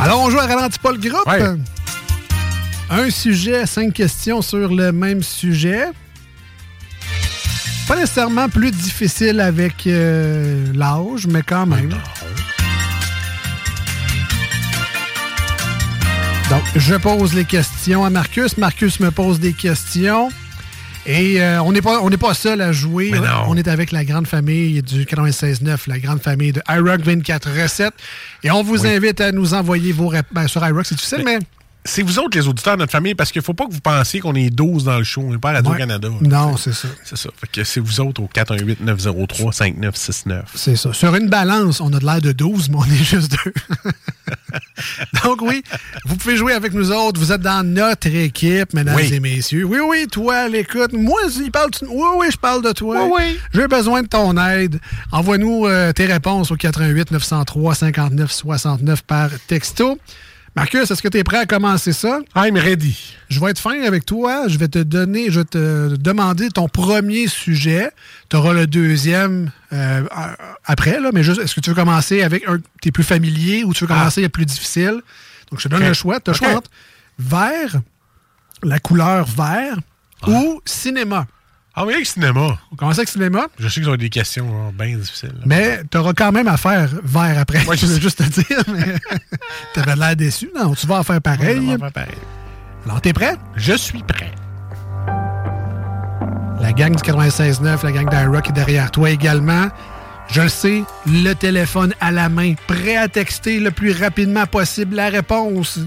Alors, on joue à Ralentis pas le groupe.
Ouais.
Un sujet, cinq questions sur le même sujet. Pas nécessairement plus difficile avec euh, l'âge, mais quand même. Donc, je pose les questions à Marcus. Marcus me pose des questions. Et euh, on n'est pas, on n'est pas seul à jouer.
Mais non.
On est avec la grande famille du 96.9, la grande famille de iRock 24 recettes. Et on vous invite à nous envoyer vos réponses. sur iRock, c'est difficile, mais...
C'est vous autres, les auditeurs de notre famille, parce qu'il faut pas que vous pensiez qu'on est 12 dans le show. On n'est pas à Radio-Canada.
Non, c'est ça.
C'est ça. Fait que c'est vous autres au 418-903-5969.
C'est ça. Sur une balance, on a de l'air de 12, mais on est juste deux. [laughs] Donc oui, vous pouvez jouer avec nous autres. Vous êtes dans notre équipe, mesdames
Oui.
et messieurs. Oui, oui, toi, l'écoute. Moi, il parle tu- Oui, oui, je parle de toi.
Oui, oui.
J'ai besoin de ton aide. Envoie-nous euh, tes réponses au 88 903 59 69 par texto. Marcus, est-ce que tu es prêt à commencer ça?
I'm ready.
Je vais être fin avec toi. Je vais te donner, je vais te demander ton premier sujet. Tu auras le deuxième euh, après, là, mais juste, est-ce que tu veux commencer avec un tu es plus familier ou tu veux commencer avec le plus difficile? Donc, je te donne le choix. Tu as le choix entre vert, la couleur vert, ou cinéma.
Ah oui, avec cinéma.
On commence avec cinéma,
Je sais qu'ils ont des questions genre, bien difficiles. là.
mais tu auras quand même à faire vert après.
Ouais,
je veux
sais.
juste te dire. mais [laughs] T'avais l'air déçu. Non, tu vas en faire pareil.
On va faire pareil.
Alors, t'es prêt?
Je suis prêt.
La gang du 96.9, la gang d'Irock est derrière toi également. Je le sais, le téléphone à la main, prêt à texter le plus rapidement possible la réponse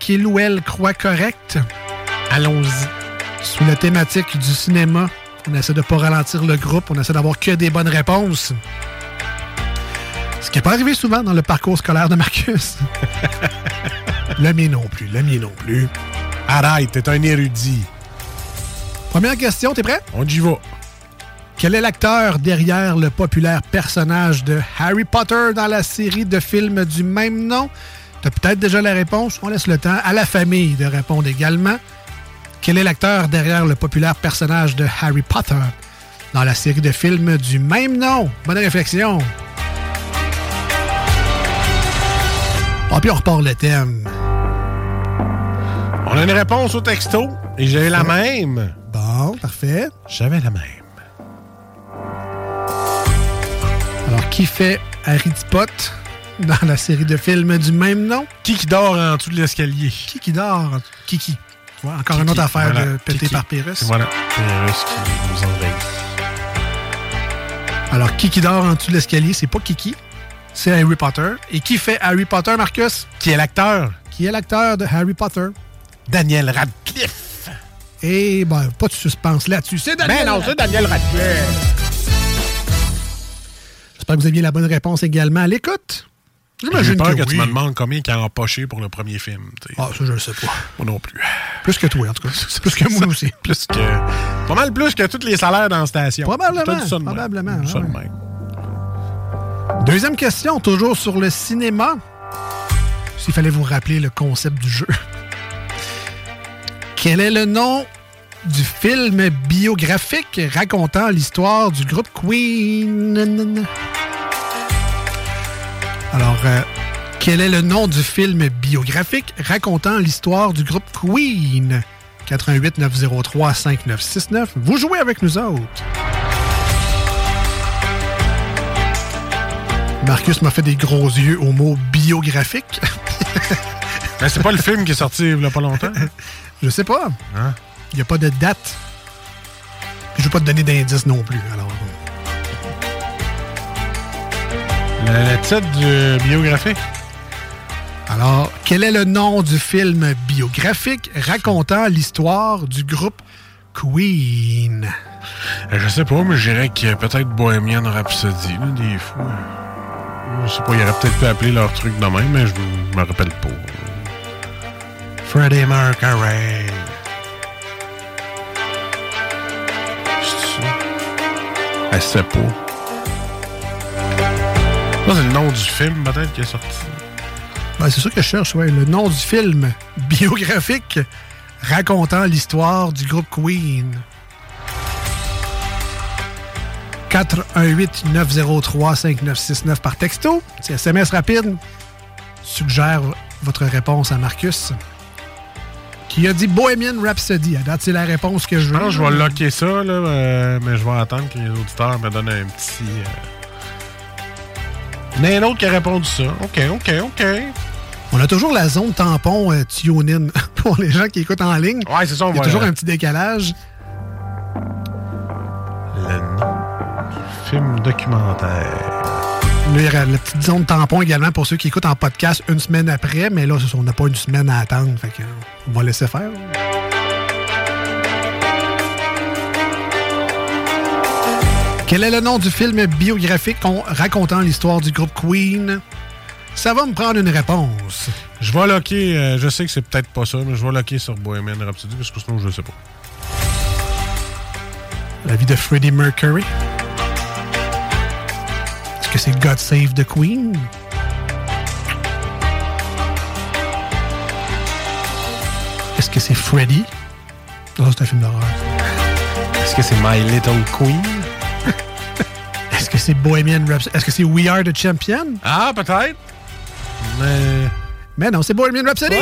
qu'il ou elle croit correcte.
Allons-y.
Sous la thématique du cinéma, on essaie de ne pas ralentir le groupe, on essaie d'avoir que des bonnes réponses. Ce qui n'est pas arrivé souvent dans le parcours scolaire de Marcus. [laughs] le mien non plus, le mien non plus.
Arrête, t'es un érudit.
Première question, t'es prêt?
On y va.
Quel est l'acteur derrière le populaire personnage de Harry Potter dans la série de films du même nom? T'as peut-être déjà la réponse. On laisse le temps à la famille de répondre également. Quel est l'acteur derrière le populaire personnage de Harry Potter dans la série de films du même nom? Bonne réflexion. Ah, puis on repart le thème.
On a une réponse au texto et j'ai la même.
Bon, parfait.
J'avais la même.
Alors, qui fait Harry Potter dans la série de films du même nom?
Qui qui dort en dessous de l'escalier?
Qui qui dort? Kiki. Tu encore une autre affaire
Voilà.
de pété
Kiki.
par Pyrrhus.
Voilà, Pyrrhus qui nous envahit.
Alors, qui qui dort en dessous de l'escalier, c'est pas Kiki, c'est Harry Potter. Et qui fait Harry Potter, Marcus?
Qui est l'acteur?
Qui est l'acteur de Harry Potter?
Daniel Radcliffe.
Et ben, pas de suspense là-dessus. C'est Daniel.
Ben non, c'est Daniel Radcliffe.
J'espère que vous aviez la bonne réponse également à l'écoute.
J'ai
J'imagine
peur que,
que,
tu me demandes combien il a empoché pour le premier film.
Ah, ça, je le sais pas.
Moi non plus.
Plus que toi, en tout cas. [laughs] Plus que moi aussi.
Plus que. Pas mal plus que tous les salaires dans la station.
Probablement,
ça
probablement,
dis ça de
ouais.
même.
Deuxième question, toujours sur le cinéma. S'il fallait vous rappeler le concept du jeu. Quel est le nom du film biographique racontant l'histoire du groupe Queen? Alors, euh, quel est le nom du film biographique racontant l'histoire du groupe Queen? 88 903 5969. Vous jouez avec nous autres. Marcus m'a fait des gros yeux au mot biographique. [laughs]
Ben, c'est pas le film qui est sorti il y a pas longtemps.
Je sais pas.
Hein?
Il n'y a pas de date. Je ne vais pas te donner d'indice non plus. Alors,
Le, titre du biographique?
alors, quel est le nom du film biographique racontant l'histoire du groupe Queen?
Euh, Je sais pas, mais je dirais que peut-être Bohemian Rhapsody, là, des fois. Je sais pas, ils auraient peut-être pu appeler leur truc de même, mais je me- me rappelle pas. Freddie Mercury. C'est ça? Elle sait pas. C'est le nom du film, peut-être, qui est sorti.
Ben, c'est ça que je cherche, ouais. Le nom du film [laughs] biographique racontant l'histoire du groupe Queen. 418-903-5969 par texto. C'est SMS rapide. Suggère votre réponse à Marcus. Qui a dit Bohemian Rhapsody. À date, c'est la réponse que je
Je
veux.
pense que je vais locker ça, là, euh, mais je vais attendre que les auditeurs me donnent un petit. Euh... Il y en a un autre qui a répondu ça. OK, OK, OK.
On a toujours la zone tampon euh, tune-in [laughs] pour les gens qui écoutent en ligne.
Ouais, c'est ça, on
Il y a
va-
toujours un petit décalage.
Le nom du film documentaire.
Là, il y aura la petite zone tampon également pour ceux qui écoutent en podcast une semaine après, mais là, on n'a pas une semaine à attendre. Fait que, on va laisser faire. Quel est le nom du film biographique con- racontant l'histoire du groupe Queen? Ça va me prendre une réponse.
Je vais locker, euh, je sais que c'est peut-être pas ça, mais je vais locker sur Bohemian Rhapsody parce que sinon je sais pas.
La vie de Freddie Mercury? Est-ce que c'est God Save the Queen? Est-ce que c'est Freddie? Non, c'est un film d'horreur.
Est-ce que c'est My Little Queen? [laughs]
Est-ce que c'est Bohemian Rhapsody? Est-ce que c'est We Are the Champion?
Ah, peut-être. Mais.
Mais non, c'est Bohemian Rhapsody!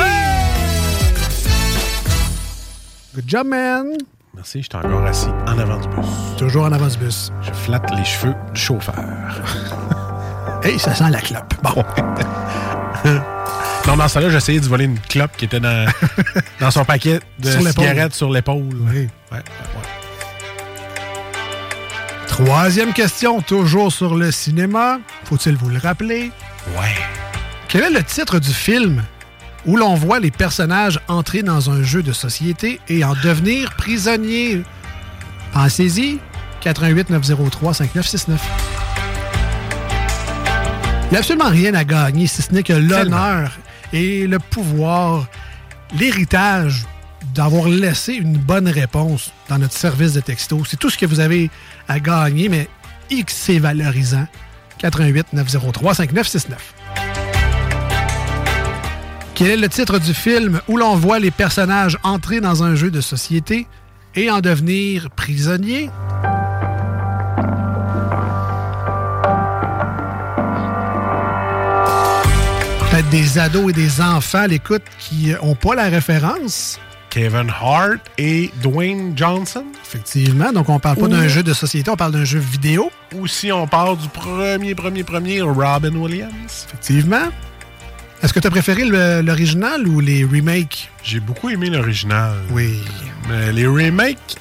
Good job, man!
Merci, j'étais encore assis en avant du bus.
Toujours en avant du bus.
Je flatte les cheveux du chauffeur. [laughs]
Hey, ça sent la clope. Bon. [laughs]
non, dans ce là j'essayais de voler une clope qui était dans, dans son paquet de
Sur
cigarettes sur l'épaule.
Oui.
Ouais, ouais, ouais.
Troisième question, toujours sur le cinéma. Faut-il vous le rappeler?
Ouais.
Quel est le titre du film où l'on voit les personnages entrer dans un jeu de société et en devenir prisonniers? Pensez-y. 88 903 5969. Il n'y a absolument rien à gagner, si ce n'est que l'honneur et le pouvoir, l'héritage d'avoir laissé une bonne réponse dans notre service de texto. C'est tout ce que vous avez à gagner, mais X, c'est valorisant. 88 903 5969. Quel est le titre du film où l'on voit les personnages entrer dans un jeu de société et en devenir prisonniers? Peut-être des ados et des enfants à l'écoute qui n'ont pas la référence.
Kevin Hart et Dwayne Johnson.
Effectivement, donc on parle pas d'un jeu de société, on parle d'un jeu vidéo.
Ou si on parle du premier, premier, premier, Robin Williams.
Effectivement. Est-ce que tu as préféré le- l'original ou les remakes?
J'ai beaucoup aimé l'original.
Oui.
Mais les remakes,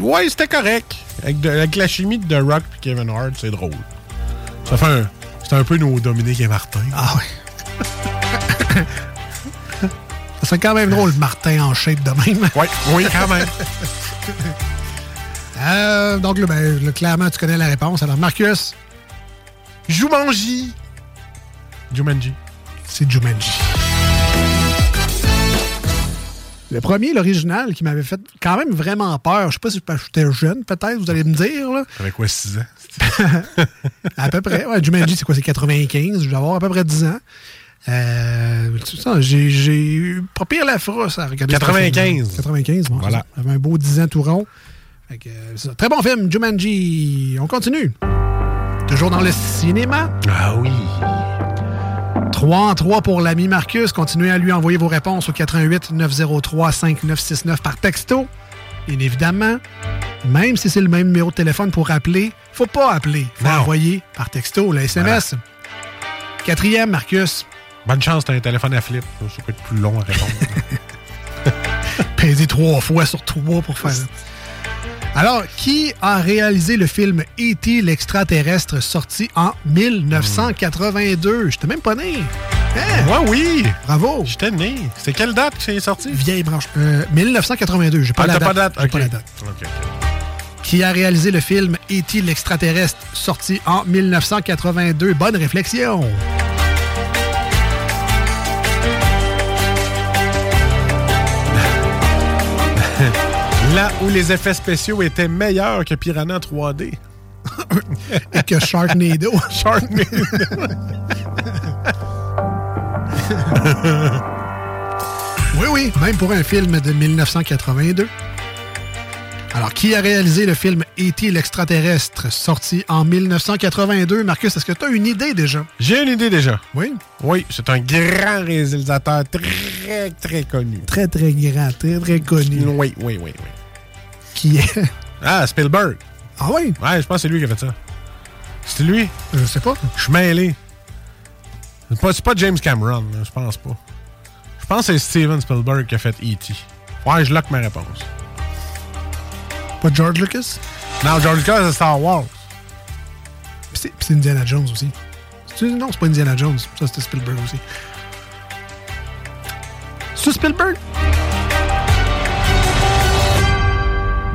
ouais, c'était correct. Avec, de- avec la chimie de The Rock et Kevin Hart, c'est drôle. Ça fait un. C'est un peu nos Dominique et Martin.
Ah oui. [laughs] Serait quand même drôle, Martin en shape de même. [laughs]
Oui, oui, quand même. [laughs]
Euh, donc, là, ben, là, clairement, tu connais la réponse. Alors, Marcus,
Jumanji. Jumanji.
c'est Jumanji. Le premier, l'original, qui m'avait fait quand même vraiment peur. Je sais pas si j'étais jeune, peut-être, vous allez me dire. Là.
Avec quoi, 6 ans? [laughs]
À peu près. Ouais, Jumanji, c'est quoi? C'est 95. Je vais avoir à peu près 10 ans. Euh, j'ai, eu pas pire la frousse à regarder. ce
95.
film-là. 95, bon,
Voilà.
ça. J'avais un beau 10 ans tout rond. Fait que, euh, ça. Très bon film, Jumanji. On continue. Toujours dans le cinéma.
Ah oui.
3 en 3 pour l'ami Marcus. Continuez à lui envoyer vos réponses au 88 903 5969 par texto. Bien évidemment, même si c'est le même numéro de téléphone pour appeler, faut pas appeler. faut
Non.
envoyer par texto le SMS. Quatrième, Marcus,
Bonne chance, t'as un téléphone à flip. Ça peut être plus long à répondre. [laughs]
peser trois fois sur trois pour faire. Alors, qui a réalisé le film E.T. l'extraterrestre sorti en 1982? J'étais même pas né. Hein?
Moi, oui.
Bravo.
J'étais né. C'est quelle date que c'est sorti?
Vieille branche. Euh, 1982, j'ai pas,
Ah,
la date.
pas date?
Pas la date. Qui a réalisé le film E.T. l'extraterrestre sorti en 1982? Bonne réflexion.
Là où les effets spéciaux étaient meilleurs que Piranha 3D.
Et que Sharknado. [laughs]
Sharknado. [laughs]
Oui, oui, même pour un film de 1982. Alors, qui a réalisé le film E.T. l'extraterrestre, sorti en 1982? Marcus, est-ce que tu as une idée déjà?
J'ai une idée déjà.
Oui?
Oui, c'est un grand réalisateur très, très connu.
Très, très grand, très, très connu.
Oui, oui, oui, oui.
Qui est... [laughs]
Ah, Spielberg.
Ah oui?
Ouais, je pense que c'est lui qui a fait ça. C'est lui?
Je sais pas.
Je suis mêlé. C'est pas, James Cameron, je pense pas. Je pense que c'est Steven Spielberg qui a fait E.T. Ouais, je lock ma réponse.
Pas George Lucas?
Non, George Lucas, c'est Star Wars.
Puis c'est Indiana Jones aussi. Non, c'est pas Indiana Jones. Ça, c'était Spielberg aussi. C'est Spielberg?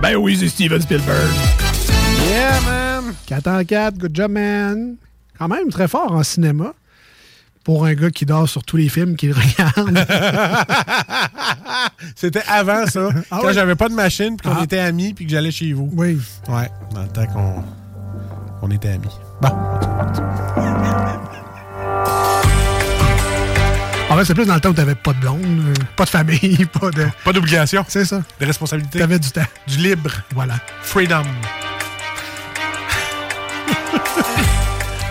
Ben oui, c'est Steven Spielberg.
Yeah, man!
4 en 4, good job, man. Quand même très fort en cinéma. Pour un gars qui dort sur tous les films qu'il [laughs] regarde. [laughs]
C'était avant ça,
Ah
quand
ouais?
j'avais pas de machine, puis qu'on
Ah.
était amis, puis que j'allais chez vous.
oui.
Ouais, dans le temps qu'on qu'on était amis. Bon.
C'est plus dans le temps où t'avais pas de blonde, euh, pas de famille, [laughs] pas de.
Pas d'obligation.
C'est ça.
Des responsabilités.
T'avais du temps.
Du libre.
Voilà.
Freedom. [laughs]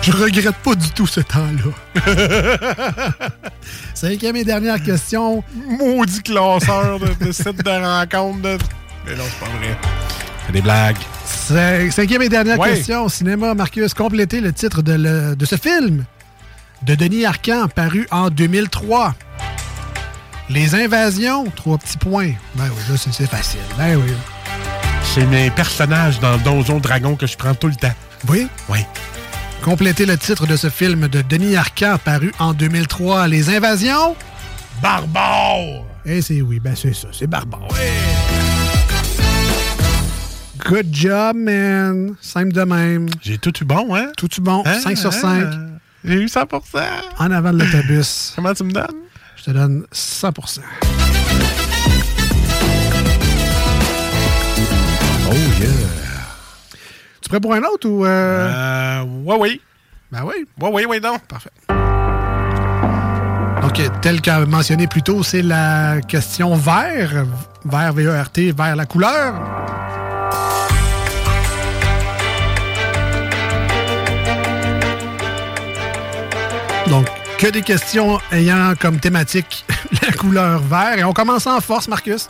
Je regrette pas du tout ce temps-là. [laughs] Cinquième et dernière question.
Maudit classeur de, de site de rencontre. De... Mais non, c'est pas vrai. C'est des blagues.
Cin- Cinquième et dernière
Ouais.
question. Cinéma, Marcus, complétez le titre de, le- de ce film de Denis Arcand, paru en 2003. Les invasions, trois petits points. Ben oui, là, c'est facile. Ben oui.
C'est mes personnages dans Donjon Dragon que je prends tout le temps.
Oui?
Oui.
Complétez le titre de ce film de Denis Arcand, paru en 2003. Les invasions?
Barbare!
Eh, c'est oui, ben c'est ça, c'est barbare. Good job, man. Simple de même.
J'ai tout eu bon, hein?
Tout eu bon.
Hein,
5 sur
hein?
5.
J'ai eu 100%
En avant de l'autobus.
Comment tu me donnes?
Je te donne 100%
Oh yeah.
Tu prêt pour un autre ou. Euh...
Euh, ouais, oui.
Ben oui.
Ouais, oui, oui, non.
Parfait. Donc, tel qu'a mentionné plus tôt, c'est la question vert. Vert, V-E-R-T, vert la couleur. Que des questions ayant comme thématique [laughs] la couleur vert. Et on commence en force, Marcus.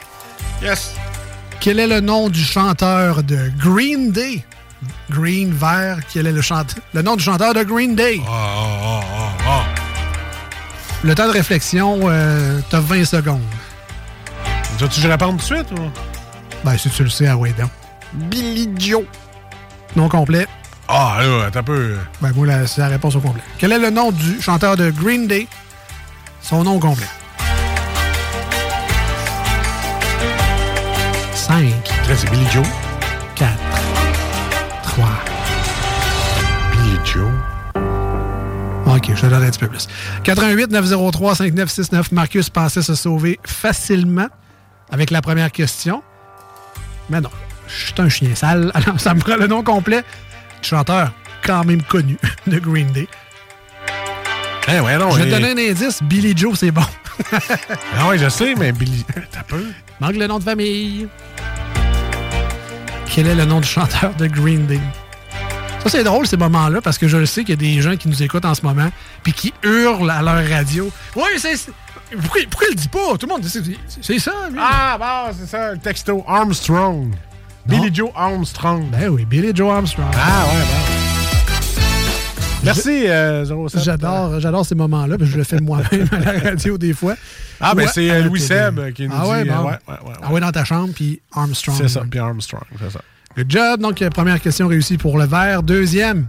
Yes.
Quel est le nom du chanteur de Green Day? Green, vert, quel est le, chanteur, le nom du chanteur de Green Day? Le temps de réflexion, euh, t'as 20 secondes.
Veux-tu que je réponde tout de suite? Ou?
Ben, si tu le sais, ah ouais, donc.
Billy Joe.
Nom complet.
Ah, là, attends un peu.
Ben, moi, la- c'est la réponse au complet. Quel est le nom du chanteur de Green Day? Son nom complet. 5.
c'est Billy Joe.
4. 3.
Billy Joe.
OK, je te donne un petit peu plus. 88 903 5969. Marcus pensait se sauver facilement avec la première question. Mais non, je suis un chien sale. Alors, ça me prend le nom complet chanteur quand même connu [laughs] de Green Day.
Eh ouais, non.
je vais te donner un indice. Billy Joe, c'est bon. [laughs]
Ah ouais, je sais, mais Billy. [laughs] T'as peu.
Manque le nom de famille. Quel est le nom du chanteur de Green Day? Ça, c'est drôle, ces moments-là, parce que je le sais qu'il y a des gens qui nous écoutent en ce moment, puis qui hurlent à leur radio. Oui, c'est. Pourquoi, pourquoi il le dit pas? Tout le monde dit c'est- ça, lui.
Ah, bon, c'est ça, le texto Armstrong. Billy Joe Armstrong.
Ben oui, Billy Joe Armstrong.
Ah, ouais, bon. Merci, euh, 07.
J'adore, j'adore ces moments-là, que je le fais moi-même à la radio des fois.
Ah, ben
Ouais,
c'est euh, Louis. Seb qui nous
ah ouais,
dit.
bon.
euh, ouais, ouais, ouais,
Ah ouais, dans ta chambre, puis Armstrong.
C'est ça, puis Armstrong, c'est ça.
Good job. Donc, euh, première question réussie pour le vert. Deuxième.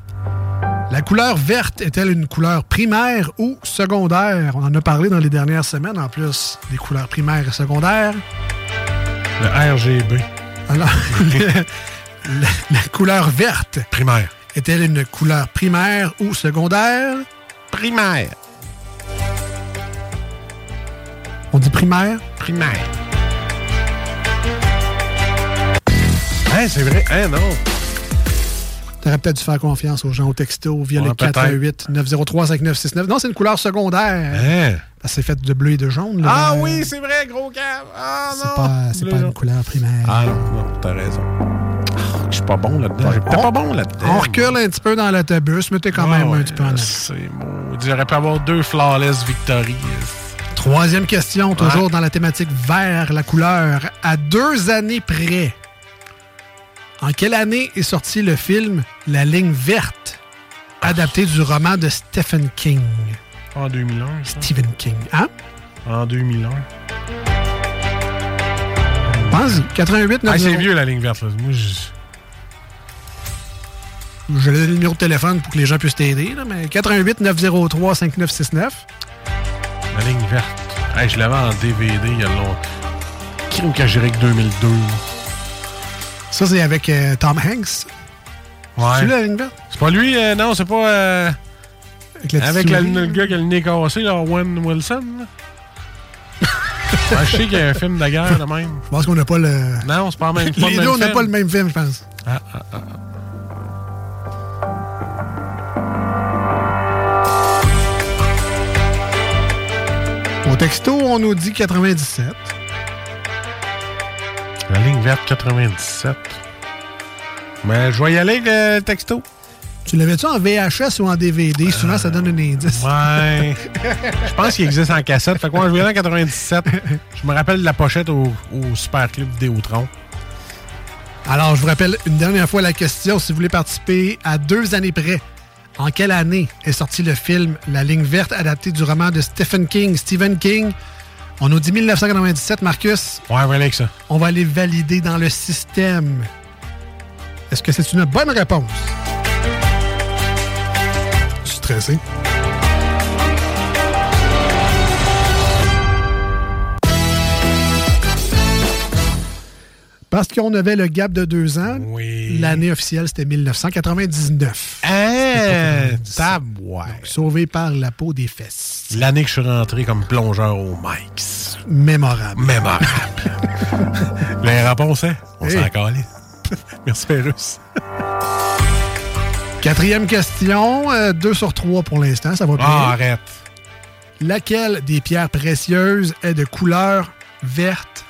La couleur verte est-elle une couleur primaire ou secondaire? On en a parlé dans les dernières semaines, en plus des couleurs primaires et secondaires.
Le RGB.
Alors, la, [laughs] la couleur verte.
Primaire.
Est-elle une couleur primaire ou secondaire?
Primaire.
On dit primaire?
Primaire. Hein, c'est vrai. Hein, non.
T'aurais peut-être dû faire confiance aux gens au texto via
Ouais,
le
peut-être.
418 903 5969. Non, c'est une couleur secondaire.
Hein?
C'est fait de bleu et de jaune. là.
Ah oui, c'est vrai, gros cave. Ah non.
C'est pas, une couleur primaire.
Ah non, non, t'as raison. Ah, Je suis pas bon là-dedans. J'étais pas bon là-dedans.
On recule un petit peu dans l'autobus, mais t'es quand même
Ah
un
ouais,
petit peu en.
C'est maudit. J'aurais pu avoir deux flawless victories.
Troisième question, toujours dans la thématique vert, la couleur. À deux années près, en quelle année est sorti le film La ligne verte, adapté du roman de Stephen King?
En 2001. ça.
Stephen King. Hein?
En 2001.
Pense-y. 88
Ah, c'est
90.
vieux la ligne verte. Là. Moi, je...
Je le numéro de téléphone pour que les gens puissent t'aider, là, mais 88 903 5969.
La ligne verte. Hey, je l'avais en DVD il y a longtemps. Crime que j'irais que 2002.
Ça, c'est avec euh, Tom Hanks.
Ouais.
C'est la ligne verte?
C'est pas lui, euh, non, c'est pas. euh,
Avec, la
avec la- le gars qui a le nez cassé, là, Owen Wilson. là. [laughs] Ouais, je sais qu'il y a un film de guerre de même.
Je pense qu'on n'a pas le.
Non, c'est pas le même, pas
Les
le
deux, on n'a
film.
pas le même film, je pense.
Ah, ah, ah.
Au texto, on nous dit 97.
La ligne verte 97. Mais je vais y aller avec le texto.
Tu l'avais-tu en VHS ou en DVD? Souvent, ça donne un indice.
Ouais. je pense qu'il existe en cassette. Fait que moi, je vais en 97. Je me rappelle de la pochette au, au Super Club Vidéotron.
Alors, je vous rappelle une dernière fois la question. Si vous voulez participer à deux années près, en quelle année est sorti le film La ligne verte adapté du roman de Stephen King? Stephen King? On nous dit 1997, Marcus.
Ouais, aller avec ça.
On va aller valider dans le système. Est-ce que c'est une bonne réponse? Je suis stressé. Parce qu'on avait le gap de deux ans, l'année officielle, c'était 1999.
Hein? Eh, tabouais.
Sauvé par la peau des fesses.
L'année que je suis rentré comme plongeur au Mike's.
Mémorable.
Mémorable. [laughs] Les réponses, hein? On
Hey.
s'en calait. [laughs] Merci, Pérus.
Quatrième question, 2 sur 3 pour l'instant, ça va bien.
Ah, arrête.
Laquelle des pierres précieuses est de couleur verte?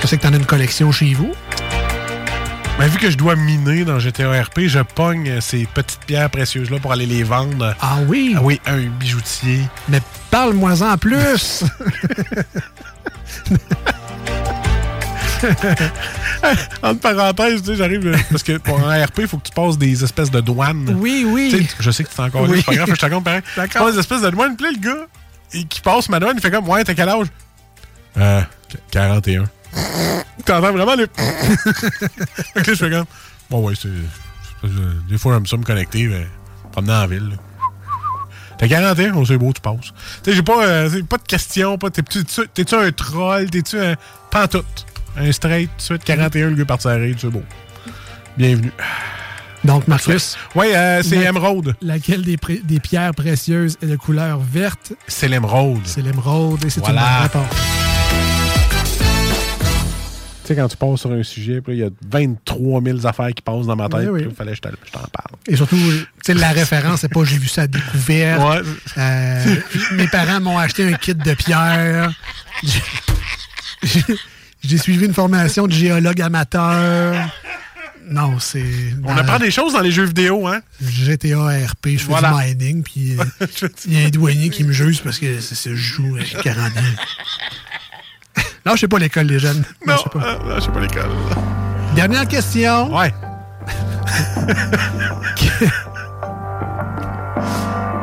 Je sais que tu en as une collection chez vous.
Mais vu que je dois miner dans GTA RP, je pogne ces petites pierres précieuses-là pour aller les vendre.
Ah oui?
Ah oui, un bijoutier.
Mais parle-moi-en plus! [laughs]
Entre parenthèses, tu sais, j'arrive. euh, Parce que pour un RP, il faut que tu passes des espèces de douanes.
Oui, oui.
Tu sais, je sais que tu t'es encore là,
Oui.
c'est pas grave, je te raconte pareil. [laughs] Tu passes des espèces de douane, puis là, le gars, il- qui passe ma douane, il fait comme Ouais, t'as quel âge Euh, qu- 41. T'entends vraiment les. [laughs] fait que là, je fais comme Bon, ouais, c'est. Des fois, j'aime ça me connecter, mais promener en ville. là. T'as 41, oh, c'est beau, tu passes. Tu sais, j'ai pas, euh, pas de questions, pas. T'es-tu un troll, t'es-tu un. Pantoute? Un straight, de suite, 41, le gars par serrer, c'est beau. Bienvenue.
Donc, Marcus.
Oui, euh, c'est
La-
émeraude.
Laquelle des pierres précieuses est de couleur verte?
C'est l'émeraude.
C'est l'émeraude et c'est
Voilà.
une bonne réponse.
Sais, quand tu passes sur un sujet, il y a 23 000 affaires qui passent dans ma tête,
Oui, oui.
puis là, il fallait que je te- je t'en parle.
Et surtout, tu sais, la référence, c'est pas j'ai vu ça à découvert.
Ouais.
Euh, mes parents m'ont acheté un kit de pierre. J'ai- suivi une formation de géologue amateur. Non, c'est.
On apprend des choses dans les jeux vidéo, hein?
GTA RP, je fais
Voilà.
du mining, puis euh, [laughs] il y a un douanier qui me juge parce que c'est ce joue avec 40 ans. Non, je sais pas l'école, les jeunes.
Non,
je sais pas.
euh, pas l'école.
Dernière question.
Ouais.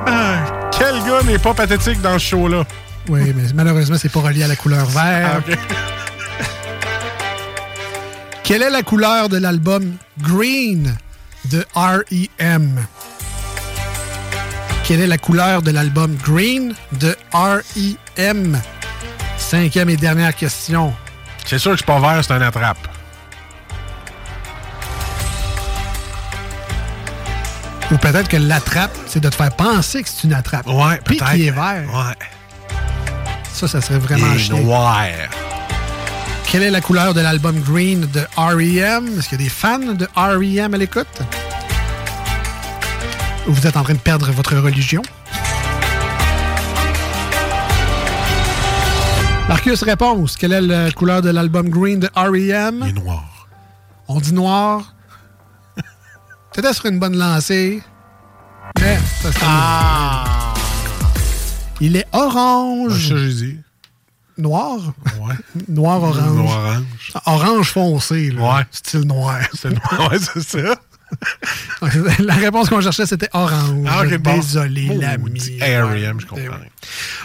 Ah, [laughs] quel gars n'est pas pathétique dans ce show-là?
Oui, mais malheureusement, c'est pas relié à la couleur vert.
Ah. [laughs]
Quelle est la couleur de l'album Green de R.E.M.? Quelle est la couleur de l'album Green de R.E.M.? Cinquième et dernière question.
C'est sûr que c'est pas vert, c'est un attrape.
Ou peut-être que l'attrape, c'est de te faire penser que c'est une attrape.
Ouais,
Puis qui est vert.
Ouais.
Ça, ça serait vraiment
Et
chiant.
noir.
Quelle est la couleur de l'album Green de R.E.M.? Est-ce qu'il y a des fans de R.E.M. à l'écoute? Ou vous êtes en train de perdre votre religion? Marcus, réponse. Quelle est la couleur de l'album Green de R.E.M.?
Il est noir.
On dit noir. [laughs] Peut-être sur une bonne lancée. Mais ça serait
Ah!
Il est orange.
Ça, j'ai dit.
Noir?
Ouais. [laughs]
Noir orange.
Noir orange.
Orange foncé, là.
Ouais.
Style noir.
C'est noir, ouais, c'est ça. [laughs]
La réponse qu'on cherchait, c'était orange.
Ah, bon.
Désolé, l'ami.
R.E.M., je comprends.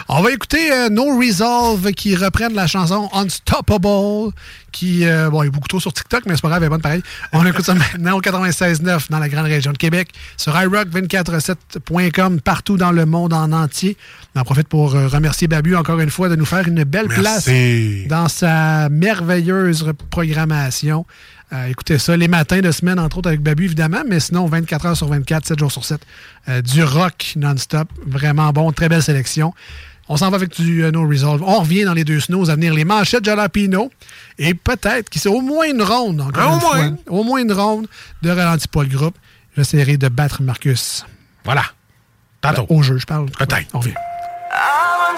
On va écouter euh, No Resolve qui reprennent la chanson Unstoppable, qui, euh, bon, il est beaucoup trop sur TikTok, mais c'est pas grave, elle est bonne pareil. On écoute ça [laughs] maintenant au 96.9 dans la grande région de Québec, sur iRock247.com, partout dans le monde en entier. On en profite pour euh, remercier Babu encore une fois de nous faire une belle place dans sa merveilleuse programmation. Euh, écoutez ça les matins de semaine, entre autres avec Babu, évidemment, mais sinon 24 heures sur 24, 7 jours sur 7. Euh, du rock non-stop. Vraiment bon, très belle sélection. On s'en va avec du euh, No Resolve. On revient dans les deux snows à venir les manchettes Jalapino et peut-être qu'il c'est au moins une ronde encore
Ah, au
fois.
moins.
Au moins une ronde de ralentis pas le groupe. J'essaierai de battre Marcus.
Voilà. Tantôt.
Au jeu, je parle.
Peut-être.
On revient.
I'm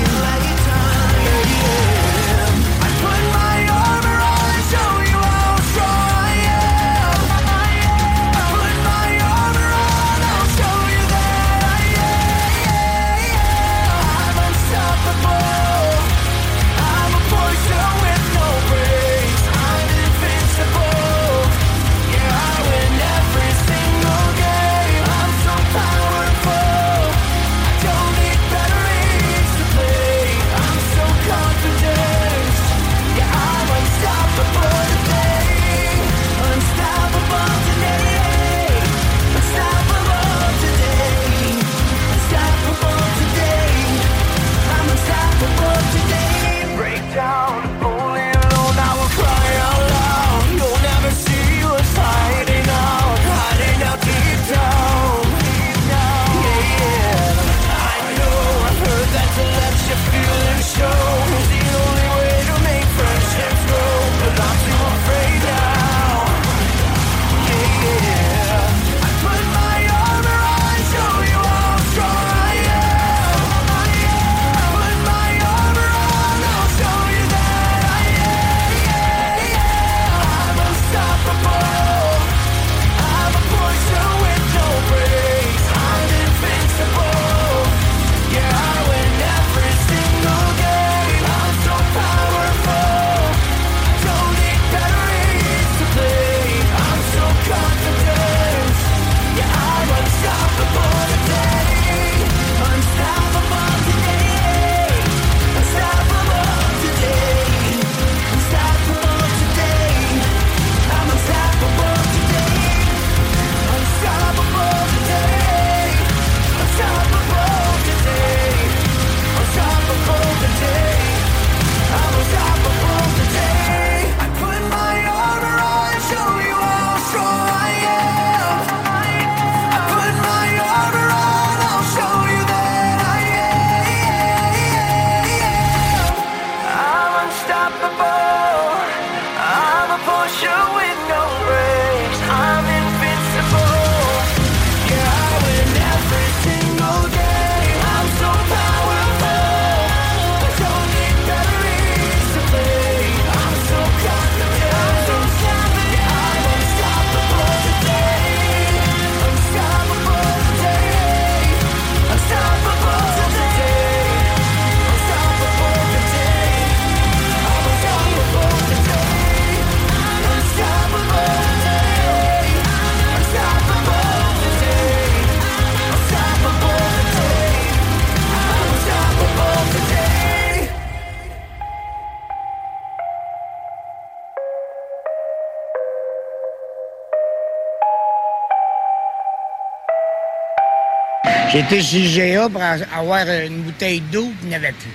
J'étais chez GA pour avoir une bouteille d'eau, puis il n'y avait plus.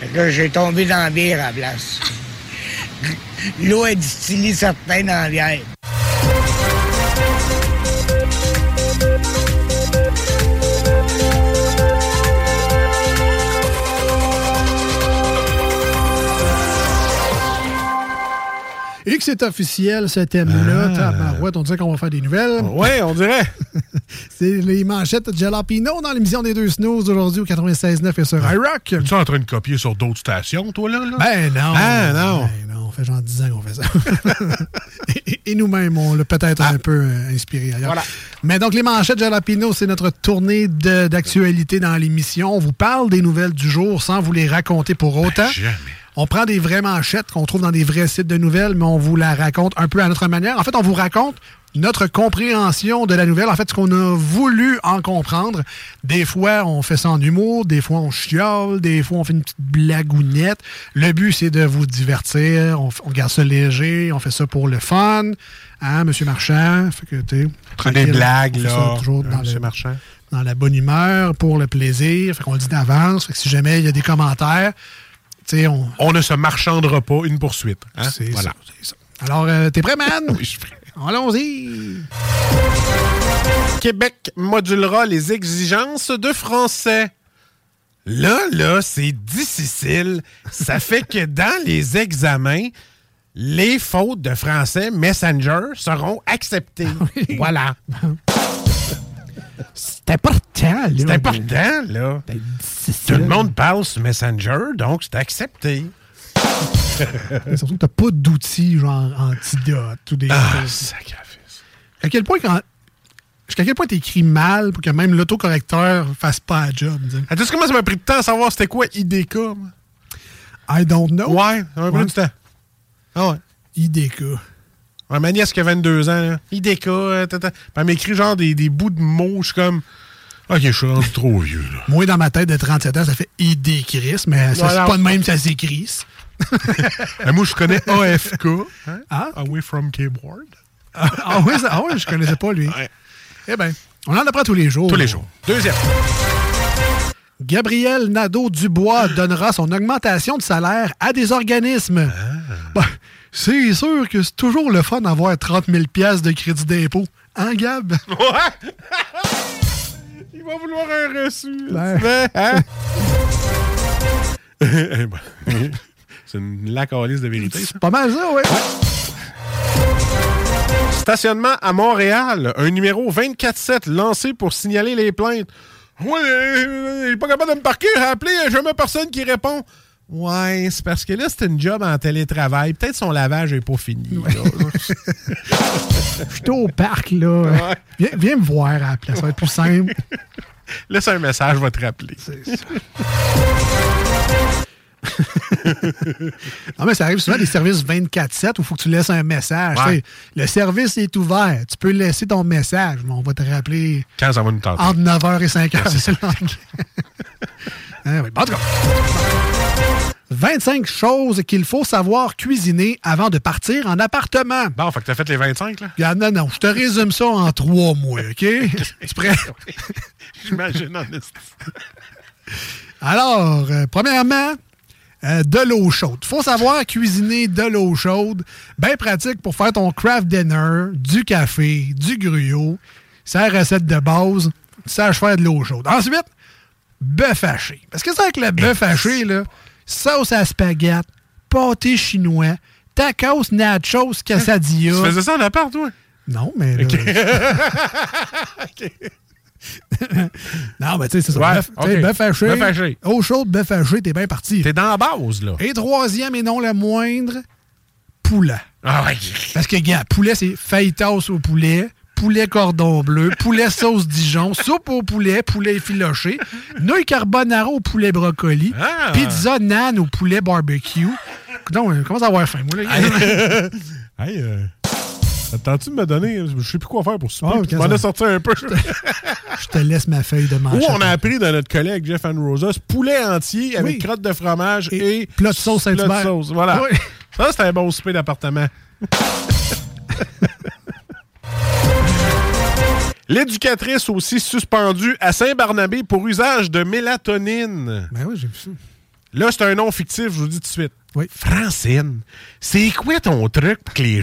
Fait que j'ai tombé dans la bière à la place. [laughs] L'eau est distillée certains dans la bière.
Et que c'est officiel, ce thème-là.
Ah.
Tabarouette, on dirait qu'on va faire des nouvelles.
Ouais, on dirait. [laughs]
c'est les manchettes de Jalapino dans l'émission des deux snooze aujourd'hui au 96.9 et sur iRock.
Tu es en train de copier sur d'autres stations, toi, là? là?
Ben non.
Ah, non.
Ben non, on fait genre 10 ans qu'on fait ça. [laughs] et et nous-mêmes, on l'a peut-être un peu euh, inspiré ailleurs.
Voilà.
Mais donc, les manchettes Jalapino, c'est notre tournée de- d'actualité dans l'émission. On vous parle des nouvelles du jour sans vous les raconter pour autant. On prend des vraies manchettes qu'on trouve dans des vrais sites de nouvelles, mais on vous la raconte un peu à notre manière. En fait, on vous raconte notre compréhension de la nouvelle, en fait, ce qu'on a voulu en comprendre. Des fois, on fait ça en humour, des fois, on chiale, des fois, on fait une petite blagounette. Le but, c'est de vous divertir, on, garde ça léger, on fait ça pour le fun. Hein, Monsieur Marchand? Fait que, t'es tranquille.
blagues, là,
toujours
hein,
dans
Monsieur
le-
Marchand.
dans la bonne humeur, pour le plaisir. Fait qu'on le dit d'avance. Fait que si jamais il y a des commentaires, tu on...
On ne se marchandera pas une poursuite. Hein?
C'est
voilà.
ça. Alors, euh, t'es prêt, man? [laughs]
oui, je suis prêt.
Allons-y!
Québec modulera les exigences de français. Là, là, c'est difficile. Ça [laughs] fait que dans les examens, les fautes de français Messenger seront acceptées. Voilà.
C'est important, là.
C'est important, là. Tout le monde parle sur Messenger, donc c'est accepté. [laughs]
Surtout que t'as pas d'outils, genre antidote ou des
Ah,
choses.
sacrifice.
À quel point, quand... Jusqu'à quel point t'écris mal pour que même l'autocorrecteur fasse pas la job?
Ah, tu sais comment ça m'a pris de temps à savoir c'était quoi IDK?
I don't know.
Ouais, ça m'a pris
Ouais.
du temps. Ah ouais.
IDK.
Ouais, ma nièce qui a 22 ans, là. IDK, euh, tata. Elle m'écrit genre des, des bouts de mots, je suis comme. Ok, je suis rendu trop vieux, là.
Moi, dans ma tête de 37 ans, ça fait ID Chris, mais ça, c'est pas de même ça s'écrit. [laughs]
Euh, moi, je connais AFK. hein?
Ah?
Away from keyboard.
Ah, ah oui, ça- ah oui, je connaissais pas lui. Eh bien, on en apprend tous les jours.
Tous les jours. Deuxième.
Gabriel Nadeau-Dubois donnera son augmentation de salaire à des organismes. Ben, c'est sûr que c'est toujours le fun d'avoir 30 000 piastres de crédit d'impôt. Hein, Gab? [laughs]
Ouais! [laughs] Il va vouloir un reçu.
Ben.
Hein? [laughs] Eh ben, C'est une lacalise de vérité. ça.
Pas mal ça, ouais.
Stationnement à Montréal, un numéro 24-7 lancé pour signaler les plaintes. Ouais, il est pas capable de me parquer, euh, jamais personne qui répond. Ouais, c'est parce que là, c'est une job en télétravail. Peut-être son lavage n'est pas fini. [laughs]
Je suis au parc, là. Viens, viens me voir à la place, ça va être plus simple.
Laisse un message, je vais te rappeler. [laughs] [laughs]
Non, mais ça arrive souvent des services 24-7 où il faut que tu laisses un message.
Ouais.
Le service est ouvert. Tu peux laisser ton message, mais on va te rappeler
Quand ça va nous tenter.
entre 9h et 5h.
Ah, c'est ça. [laughs] [laughs]
Hein, oui. Bon, en tout cas, 25 choses qu'il faut savoir cuisiner avant de partir en appartement.
Bon, fait que t'as fait les 25, là?
Regarde, non, non, je te résume ça en trois mois, OK? Tu prêt?
J'imagine, en.
Alors, euh, premièrement, euh, de l'eau chaude. faut savoir cuisiner de l'eau chaude. Bien pratique pour faire ton craft dinner, du café, du gruau. C'est la recette de base. Tu saches faire de l'eau chaude. Ensuite, bœuf haché. Parce que c'est avec le bœuf haché, là, sauce à spaghetti, pâté chinois, tacos, nachos, quesadilla.
Tu faisais ça en appart, toi?
Non, mais là. [laughs] [laughs] [laughs] Non, mais tu sais, c'est ça.
Ouais,
bœuf, tu sais,
ok.
bœuf haché.
Bœuf haché.
Eau chaude, bœuf haché, t'es bien parti.
T'es dans la base, là.
Et troisième et non le moindre, poulet.
Ah ouais.
Parce que, gars, poulet, c'est fajitas au poulet, poulet cordon bleu, poulet [laughs] sauce Dijon, soupe au poulet, poulet effiloché, nouilles carbonara au poulet brocoli,
Ah.
pizza nan au poulet barbecue. Donc, on commence à avoir faim, moi, là. [laughs]
hey, euh, attends-tu de me donner? Je sais plus quoi faire pour souper?
Ah,
tu m'en as sorti un peu.
Je te laisse ma feuille de manchette.
on a appris de notre collègue Jeff and Rosas, poulet entier avec crotte de fromage et,
plat de sauce
plat de sauce. Voilà.
Oui.
Ça, c'était un bon souper d'appartement. [laughs] L'éducatrice aussi suspendue à Saint-Barnabé pour usage de mélatonine.
Ben oui, j'ai vu ça.
Là, c'est un nom fictif, je vous dis tout de suite.
Oui.
Francine, c'est quoi ton truc pour que les,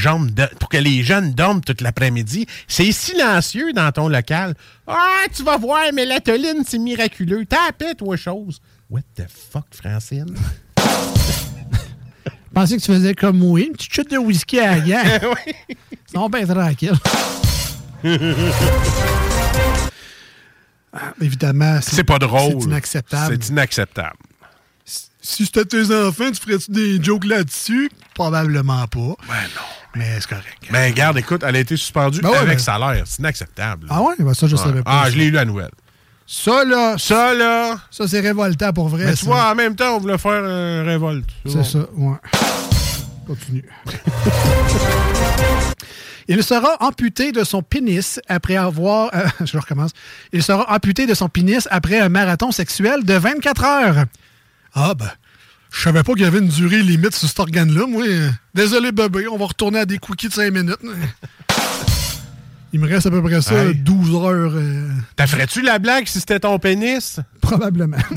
pour que les jeunes dorment toute l'après-midi? C'est silencieux dans ton local. Ah, tu vas voir, mélatonine, c'est miraculeux. T'as toi, chose. What the fuck, Francine?
Je [laughs] pensais que tu faisais comme moi, une petite chute de whisky à la gang. Sinon, ben tranquille. [laughs] Ah, évidemment,
C'est pas drôle.
C'est inacceptable.
C'est inacceptable.
Si c'était tes enfants, tu ferais-tu des jokes là-dessus? Probablement pas.
Ben non.
Mais c'est correct.
Mais regarde, écoute, elle a été suspendue
Ben ouais,
avec
ben-
salaire. C'est inacceptable.
Ah ouais? Ben ça, je
Ouais.
savais pas.
Ah, je l'ai lu à la nouvelle.
Ça, là.
Ça, là.
Ça, c'est révoltant pour vrai.
Mais tu vois, en même temps, on voulait faire une révolte.
C'est
bon.
ça, ouais. Continue. [laughs] Il sera amputé de son pénis après avoir. euh, [laughs] je recommence. Il sera amputé de son pénis après un marathon sexuel de 24 heures. Ah, ben. Je savais pas qu'il y avait une durée limite sur cet organe-là, moi. Désolé, bébé, on va retourner à des cookies de 5 minutes. Il me reste à peu près ça,
Hey.
12 heures. euh,
T'as ferais-tu la blague si c'était ton pénis?
probablement. [laughs]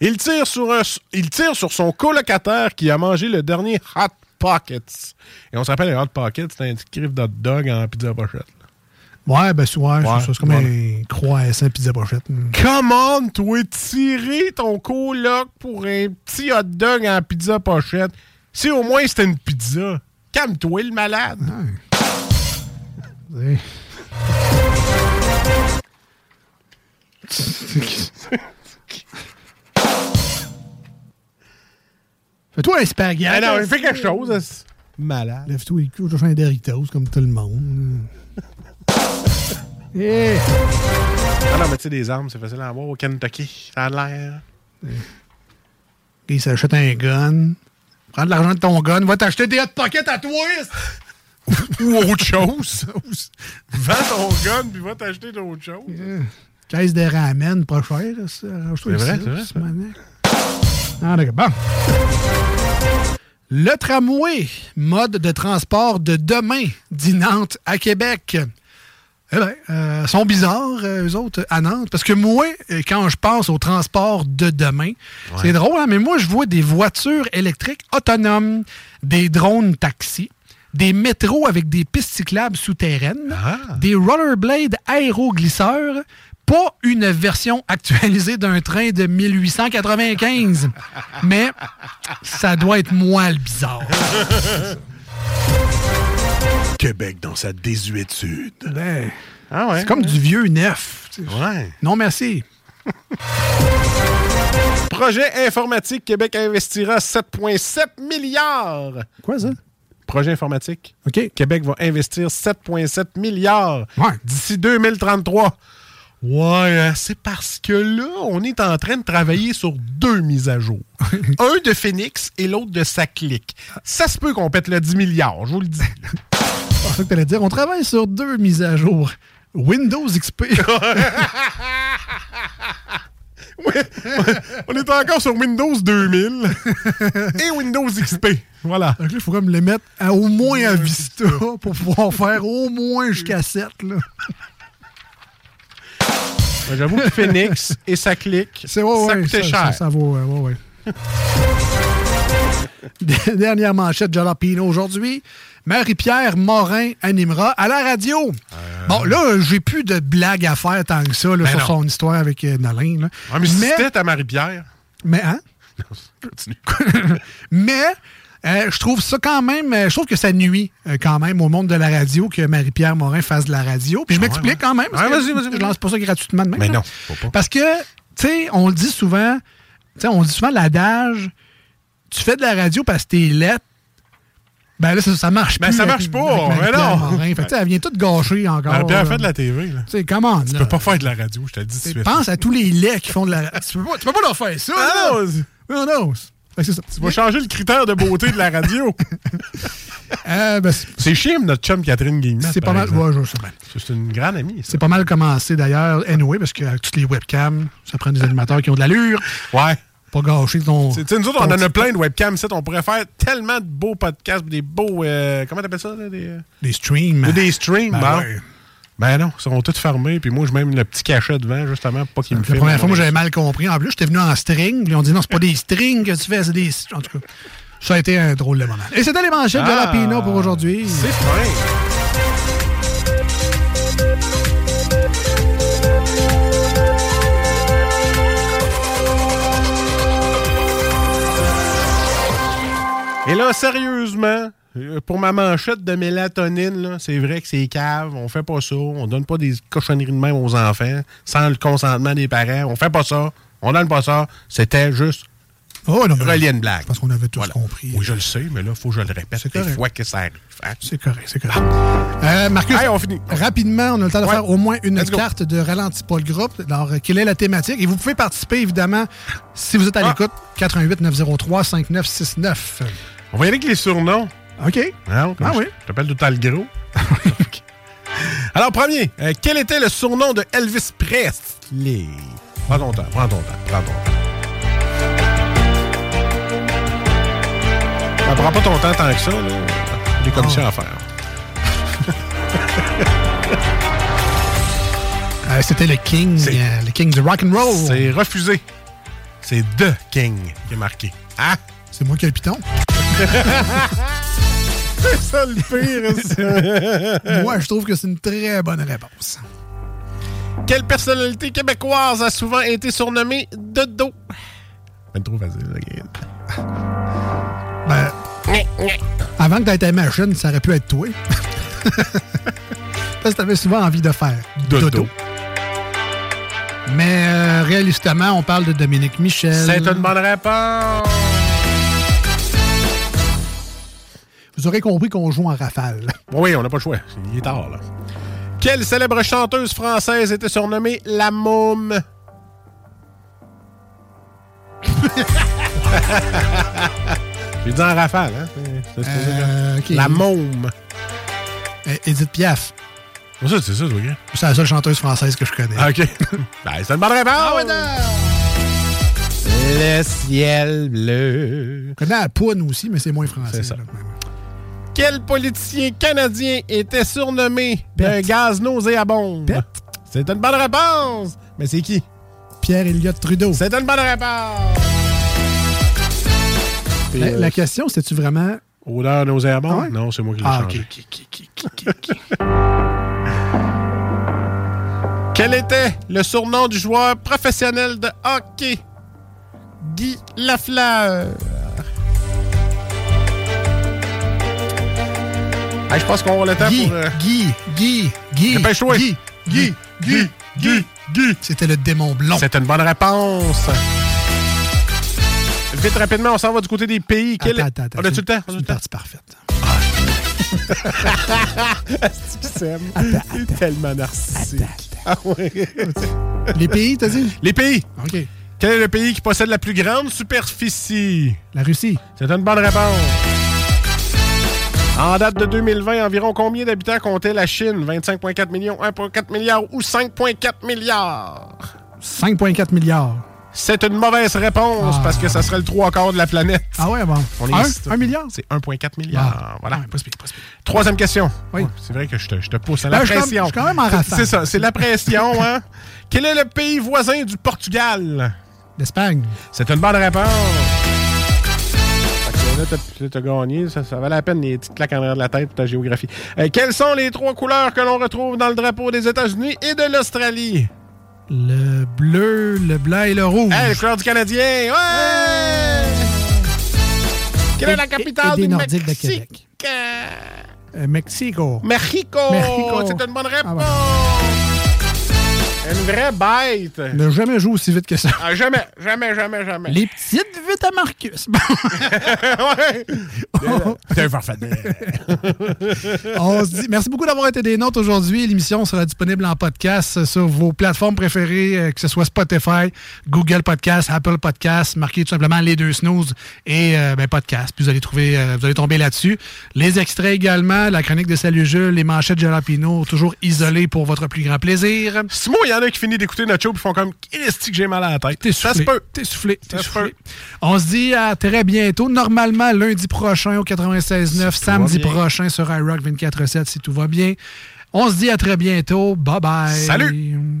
Il tire, sur un- il tire sur son colocataire qui a mangé le dernier Hot Pockets. Et on se rappelle, les Hot Pockets, c'est un petit crif d'hot dog en pizza pochette.
Ouais, ben, c'est- ouais, c'est comme
voilà.
un croissant pizza pochette.
Comment, toi, tirer ton coloc pour un petit hot dog en pizza pochette? Si au moins c'était une pizza, calme-toi, le malade.
Ouais. [laughs] Fais-toi un spaghetti.
Ah non, fais quelque chose. Malade.
Lève-toi les culs, je fais un Doritos comme tout le monde. Eh,
Ah non, mais tu sais, des armes, c'est facile à avoir au Kentucky. Ça a l'air.
Il s'achète un gun. Prends de l'argent de ton gun. Va t'acheter des hot pockets à toi. [laughs]
Ou autre chose. Vends ton gun puis va t'acheter d'autres choses.
Eh, Caisse de ramen, pas cher.
C'est vrai, c'est vrai.
Ah, d'accord. Bon. Le tramway, mode de transport de demain, dit Nantes à Québec. Eh bien, euh, sont bizarres, euh, eux autres, à Nantes. Parce que moi, euh, quand je pense au transport de demain, c'est drôle, hein, mais moi, je vois des voitures électriques autonomes, des drones taxis, des métros avec des pistes cyclables souterraines, des rollerblades aéroglisseurs, pas une version actualisée d'un train de 1895. [laughs] mais ça doit être moi le bizarre. [laughs]
Québec dans sa désuétude.
Ben,
Ah ouais?
c'est comme du vieux neuf.
Ouais.
Non, merci. [laughs]
Projet informatique, Québec investira 7,7 milliards.
Quoi ça?
Projet informatique.
OK.
Québec va investir 7,7 milliards
Ouais.
d'ici 2033. Ouais, hein, c'est parce que là, on est en train de travailler sur deux mises à jour. [laughs] Un de Phoenix et l'autre de Saclic. Ça se peut qu'on pète le 10 milliards, je vous le dis. [laughs]
C'est ça que t'allais dire. On travaille sur deux mises à jour. Windows XP. [laughs]
on est encore sur Windows 2000 et Windows XP. Voilà.
Donc là, il faut comme les mettre à, au moins à Vista pour pouvoir faire au moins jusqu'à 7. Là.
Ouais, J'avoue que Phoenix [laughs] et
C'est ouais,
ça
ouais,
coûtait cher.
Ça, vaut, euh, ouais, ouais. [laughs] Dernière manchette Jalapino aujourd'hui. Marie-Pierre Morin animera à la radio. Bon, là, j'ai plus de blagues à faire tant que ça là,
Euh. Ben
sur
non.
son histoire avec euh, là.
Ah, mais c'était ta Marie-Pierre.
Mais, hein? [laughs]
Continue.
Mais euh, je trouve ça quand même, euh, je trouve que ça nuit euh, quand même au monde de la radio que Marie-Pierre Morin fasse de la radio. Puis je m'explique quand même. parce
Ouais,
que
vas-y, vas-y,
Je lance pas ça gratuitement de même.
Mais
là.
non, faut pas.
Parce que, tu sais, on le dit souvent, tu sais, on dit souvent l'adage, tu fais de la radio parce que t'es lettre. Ben là, ça, ça marche
Ben,
plus.
ça marche pas,
avec
mais non.
Morin. Fait elle vient toute gâcher encore.
Marie-Pierre
là.
fait de la TV. Là.
Tu sais, comment?
Tu peux pas faire de la radio, je te le dis tout de suite.
Pense à tous les laits qui font de la tu peux pas, tu peux pas leur faire ça.
Ah non,
Non, c'est ça.
Tu vas changer le critère de beauté de la radio. [laughs]
Euh, ben, c'est-
chiant, notre chum Catherine Guillemette.
c'est pas mal. Ouais.
C'est une grande amie.
C'est pas mal commencé d'ailleurs, anyway, parce qu'avec toutes les webcams, ça prend des animateurs qui ont de l'allure.
Ouais.
pas gâcher ton.
Tu sais, nous autres, on en a plein de webcams. On pourrait faire tellement de beaux podcasts, des beaux. euh, comment t'appelles ça? Là, des, euh,
Des streams.
des streams,
Ben ouais.
Ben non, ils sont tous fermés. Puis moi, je mets même le petit cachet devant, justement, pour pas qu'ils me
La
filment.
première fois, moi, j'avais mal compris. En plus, j'étais venu en string. Puis on dit non, c'est pas des strings que tu fais, c'est des. En tout cas, ça a été un drôle de moment. Et c'était les manchettes de
Ah,
Jalapino pour aujourd'hui.
C'est fin. Et là, sérieusement, pour ma manchette de mélatonine, c'est vrai que c'est cave. On fait pas ça. On donne pas des cochonneries de même aux enfants sans le consentement des parents. On fait pas ça. On donne pas ça. C'était juste
Oh, non, mais
une blague.
Parce qu'on avait tous compris.
Oui, je le sais, mais là, il faut que je le répète des
correct.
fois que ça arrive. hein.
C'est correct, c'est correct. Euh, Marcus,
Hey, on finit.
rapidement, on a le temps de
Ouais.
faire au moins une
Let's go.
carte de Ralenti pas le groupe. Alors, euh, quelle est la thématique? Et vous pouvez participer, évidemment, si vous êtes à
Ah.
l'écoute, 88 903 5969.
On va y aller avec les surnoms.
OK.
Hein,
Ah
je-
oui.
Je t'appelle tout le temps le gros. [laughs] Alors, premier, euh, quel était le surnom de Elvis Presley? Prends ton temps, prends ton temps, prends ton temps. Ça prend pas ton temps tant que ça, là. Des commissions
Ah.
à faire. [laughs]
Euh, C'était le King, euh, le King du rock and roll.
C'est refusé. C'est The King qui est marqué. Hein?
C'est moi qui ai le piton. [laughs]
C'est ça le pire. [laughs] ça.
moi, je trouve que c'est une très bonne réponse.
Quelle personnalité québécoise a souvent été surnommée Dodo? Ben trop facile, game.
Ben, avant que t'aies ta machine, ça aurait pu être toi. [laughs] Parce que t'avais souvent envie de faire
Dodo.
dodo. Mais euh, réalistement, on parle de Dominique Michel.
C'est une bonne réponse.
Vous aurez compris qu'on joue en rafale.
Oui, on n'a pas le choix. Il est tard, là. Quelle célèbre chanteuse française était surnommée La Môme? [laughs] J'ai dit en rafale, hein? C'est- c'est
Euh.
La Môme.
Euh, Edith Piaf.
Ça, c'est ça, toi, gars.
C'est la seule chanteuse française que je connais.
Ah, OK. [laughs] ben, c'est une bonne réponse. Le ciel bleu.
Je connais la Poune aussi, mais c'est moins français.
C'est ça.
là.
Quel politicien canadien était surnommé d'un gaz nauséabond? C'est une bonne réponse. Mais c'est qui?
Pierre Elliott Trudeau.
C'est une bonne réponse.
La,
euh,
la question, c'était-tu vraiment.
Odeur nauséabond?
Ah ouais?
Non, c'est moi qui l'ai
Ah,
changé.
ok. [laughs]
Quel était le surnom du joueur professionnel de hockey? Guy Lafleur. Hey, je pense qu'on aura le temps
Guy,
pour... euh,
Guy, Guy, Guy.
Dépêche-toi.
Guy, Guy, Guy, Guy,
Guy.
C'était le démon blond.
C'est une bonne réponse. Vite, rapidement, on s'en va du côté des pays. Quel...
Attends, attends,
On a-tu le temps?
C'est
On a
une partie parfaite.
Est-ce qu'il s'aime? Il est tellement narcissique. Ah ouais. [laughs]
Les pays, t'as dit?
Les pays.
OK.
Quel est le pays qui possède la plus grande superficie?
La Russie.
C'est une bonne réponse. En date de 2020, environ combien d'habitants comptait la Chine? 25,4 millions, 1,4 milliard ou 5,4 milliards?
5,4 milliards.
C'est une mauvaise réponse
Ah.
parce que ça serait le trois quarts de la planète.
Ah ouais, bon.
On
un, milliard?
C'est 1,4 milliard.
Ah.
Voilà.
Pas pas.
Troisième question.
Oui.
Ouais, c'est vrai que je te, je te pousse à
Ben,
la pression.
je suis quand même en.
C'est ça, c'est la pression. hein? Quel est le pays voisin du Portugal?
L'Espagne.
C'est une bonne réponse. Là, t'as- gagné. Ça, ça valait la peine les petites claques en arrière de la tête pour ta géographie. Euh, quelles sont les trois couleurs que l'on retrouve dans le drapeau des États-Unis et de l'Australie?
Le bleu, le blanc et le rouge.
Hey, les couleurs du Canadien! Ouais! Quelle est la capitale
et des
du
Nordiques de
Mexique?
Québec. Euh, Mexico.
Mexico!
Mexico.
C'est une bonne réponse!
Ah
Une vraie bête!
Ne jamais jouer aussi vite que ça.
Ah, jamais, jamais, jamais, jamais.
Les petites vites à Marcus. [laughs]
ouais! T'es. [laughs]
On se dit merci beaucoup d'avoir été des nôtres aujourd'hui. L'émission sera disponible en podcast sur vos plateformes préférées, euh, que ce soit Spotify, Google Podcast, Apple Podcast. Marquez tout simplement les deux snooze et euh, ben, podcast. Puis vous allez trouver, euh, vous allez tomber là-dessus. Les extraits également, la chronique de Salut Jules, les manchettes de Jalapino, toujours isolées pour votre plus grand plaisir.
Il y en a qui finissent d'écouter notre show puis font comme Qu'est-ce que j'ai mal à la tête.
T'es
Ça
soufflé.
se peut.
T'es soufflé. T'es
Ça
soufflé. On se dit à très bientôt. Normalement, lundi prochain au 96.9, samedi prochain sur iRock 24.7 si tout va bien. On se dit à très bientôt. Bye bye.
Salut.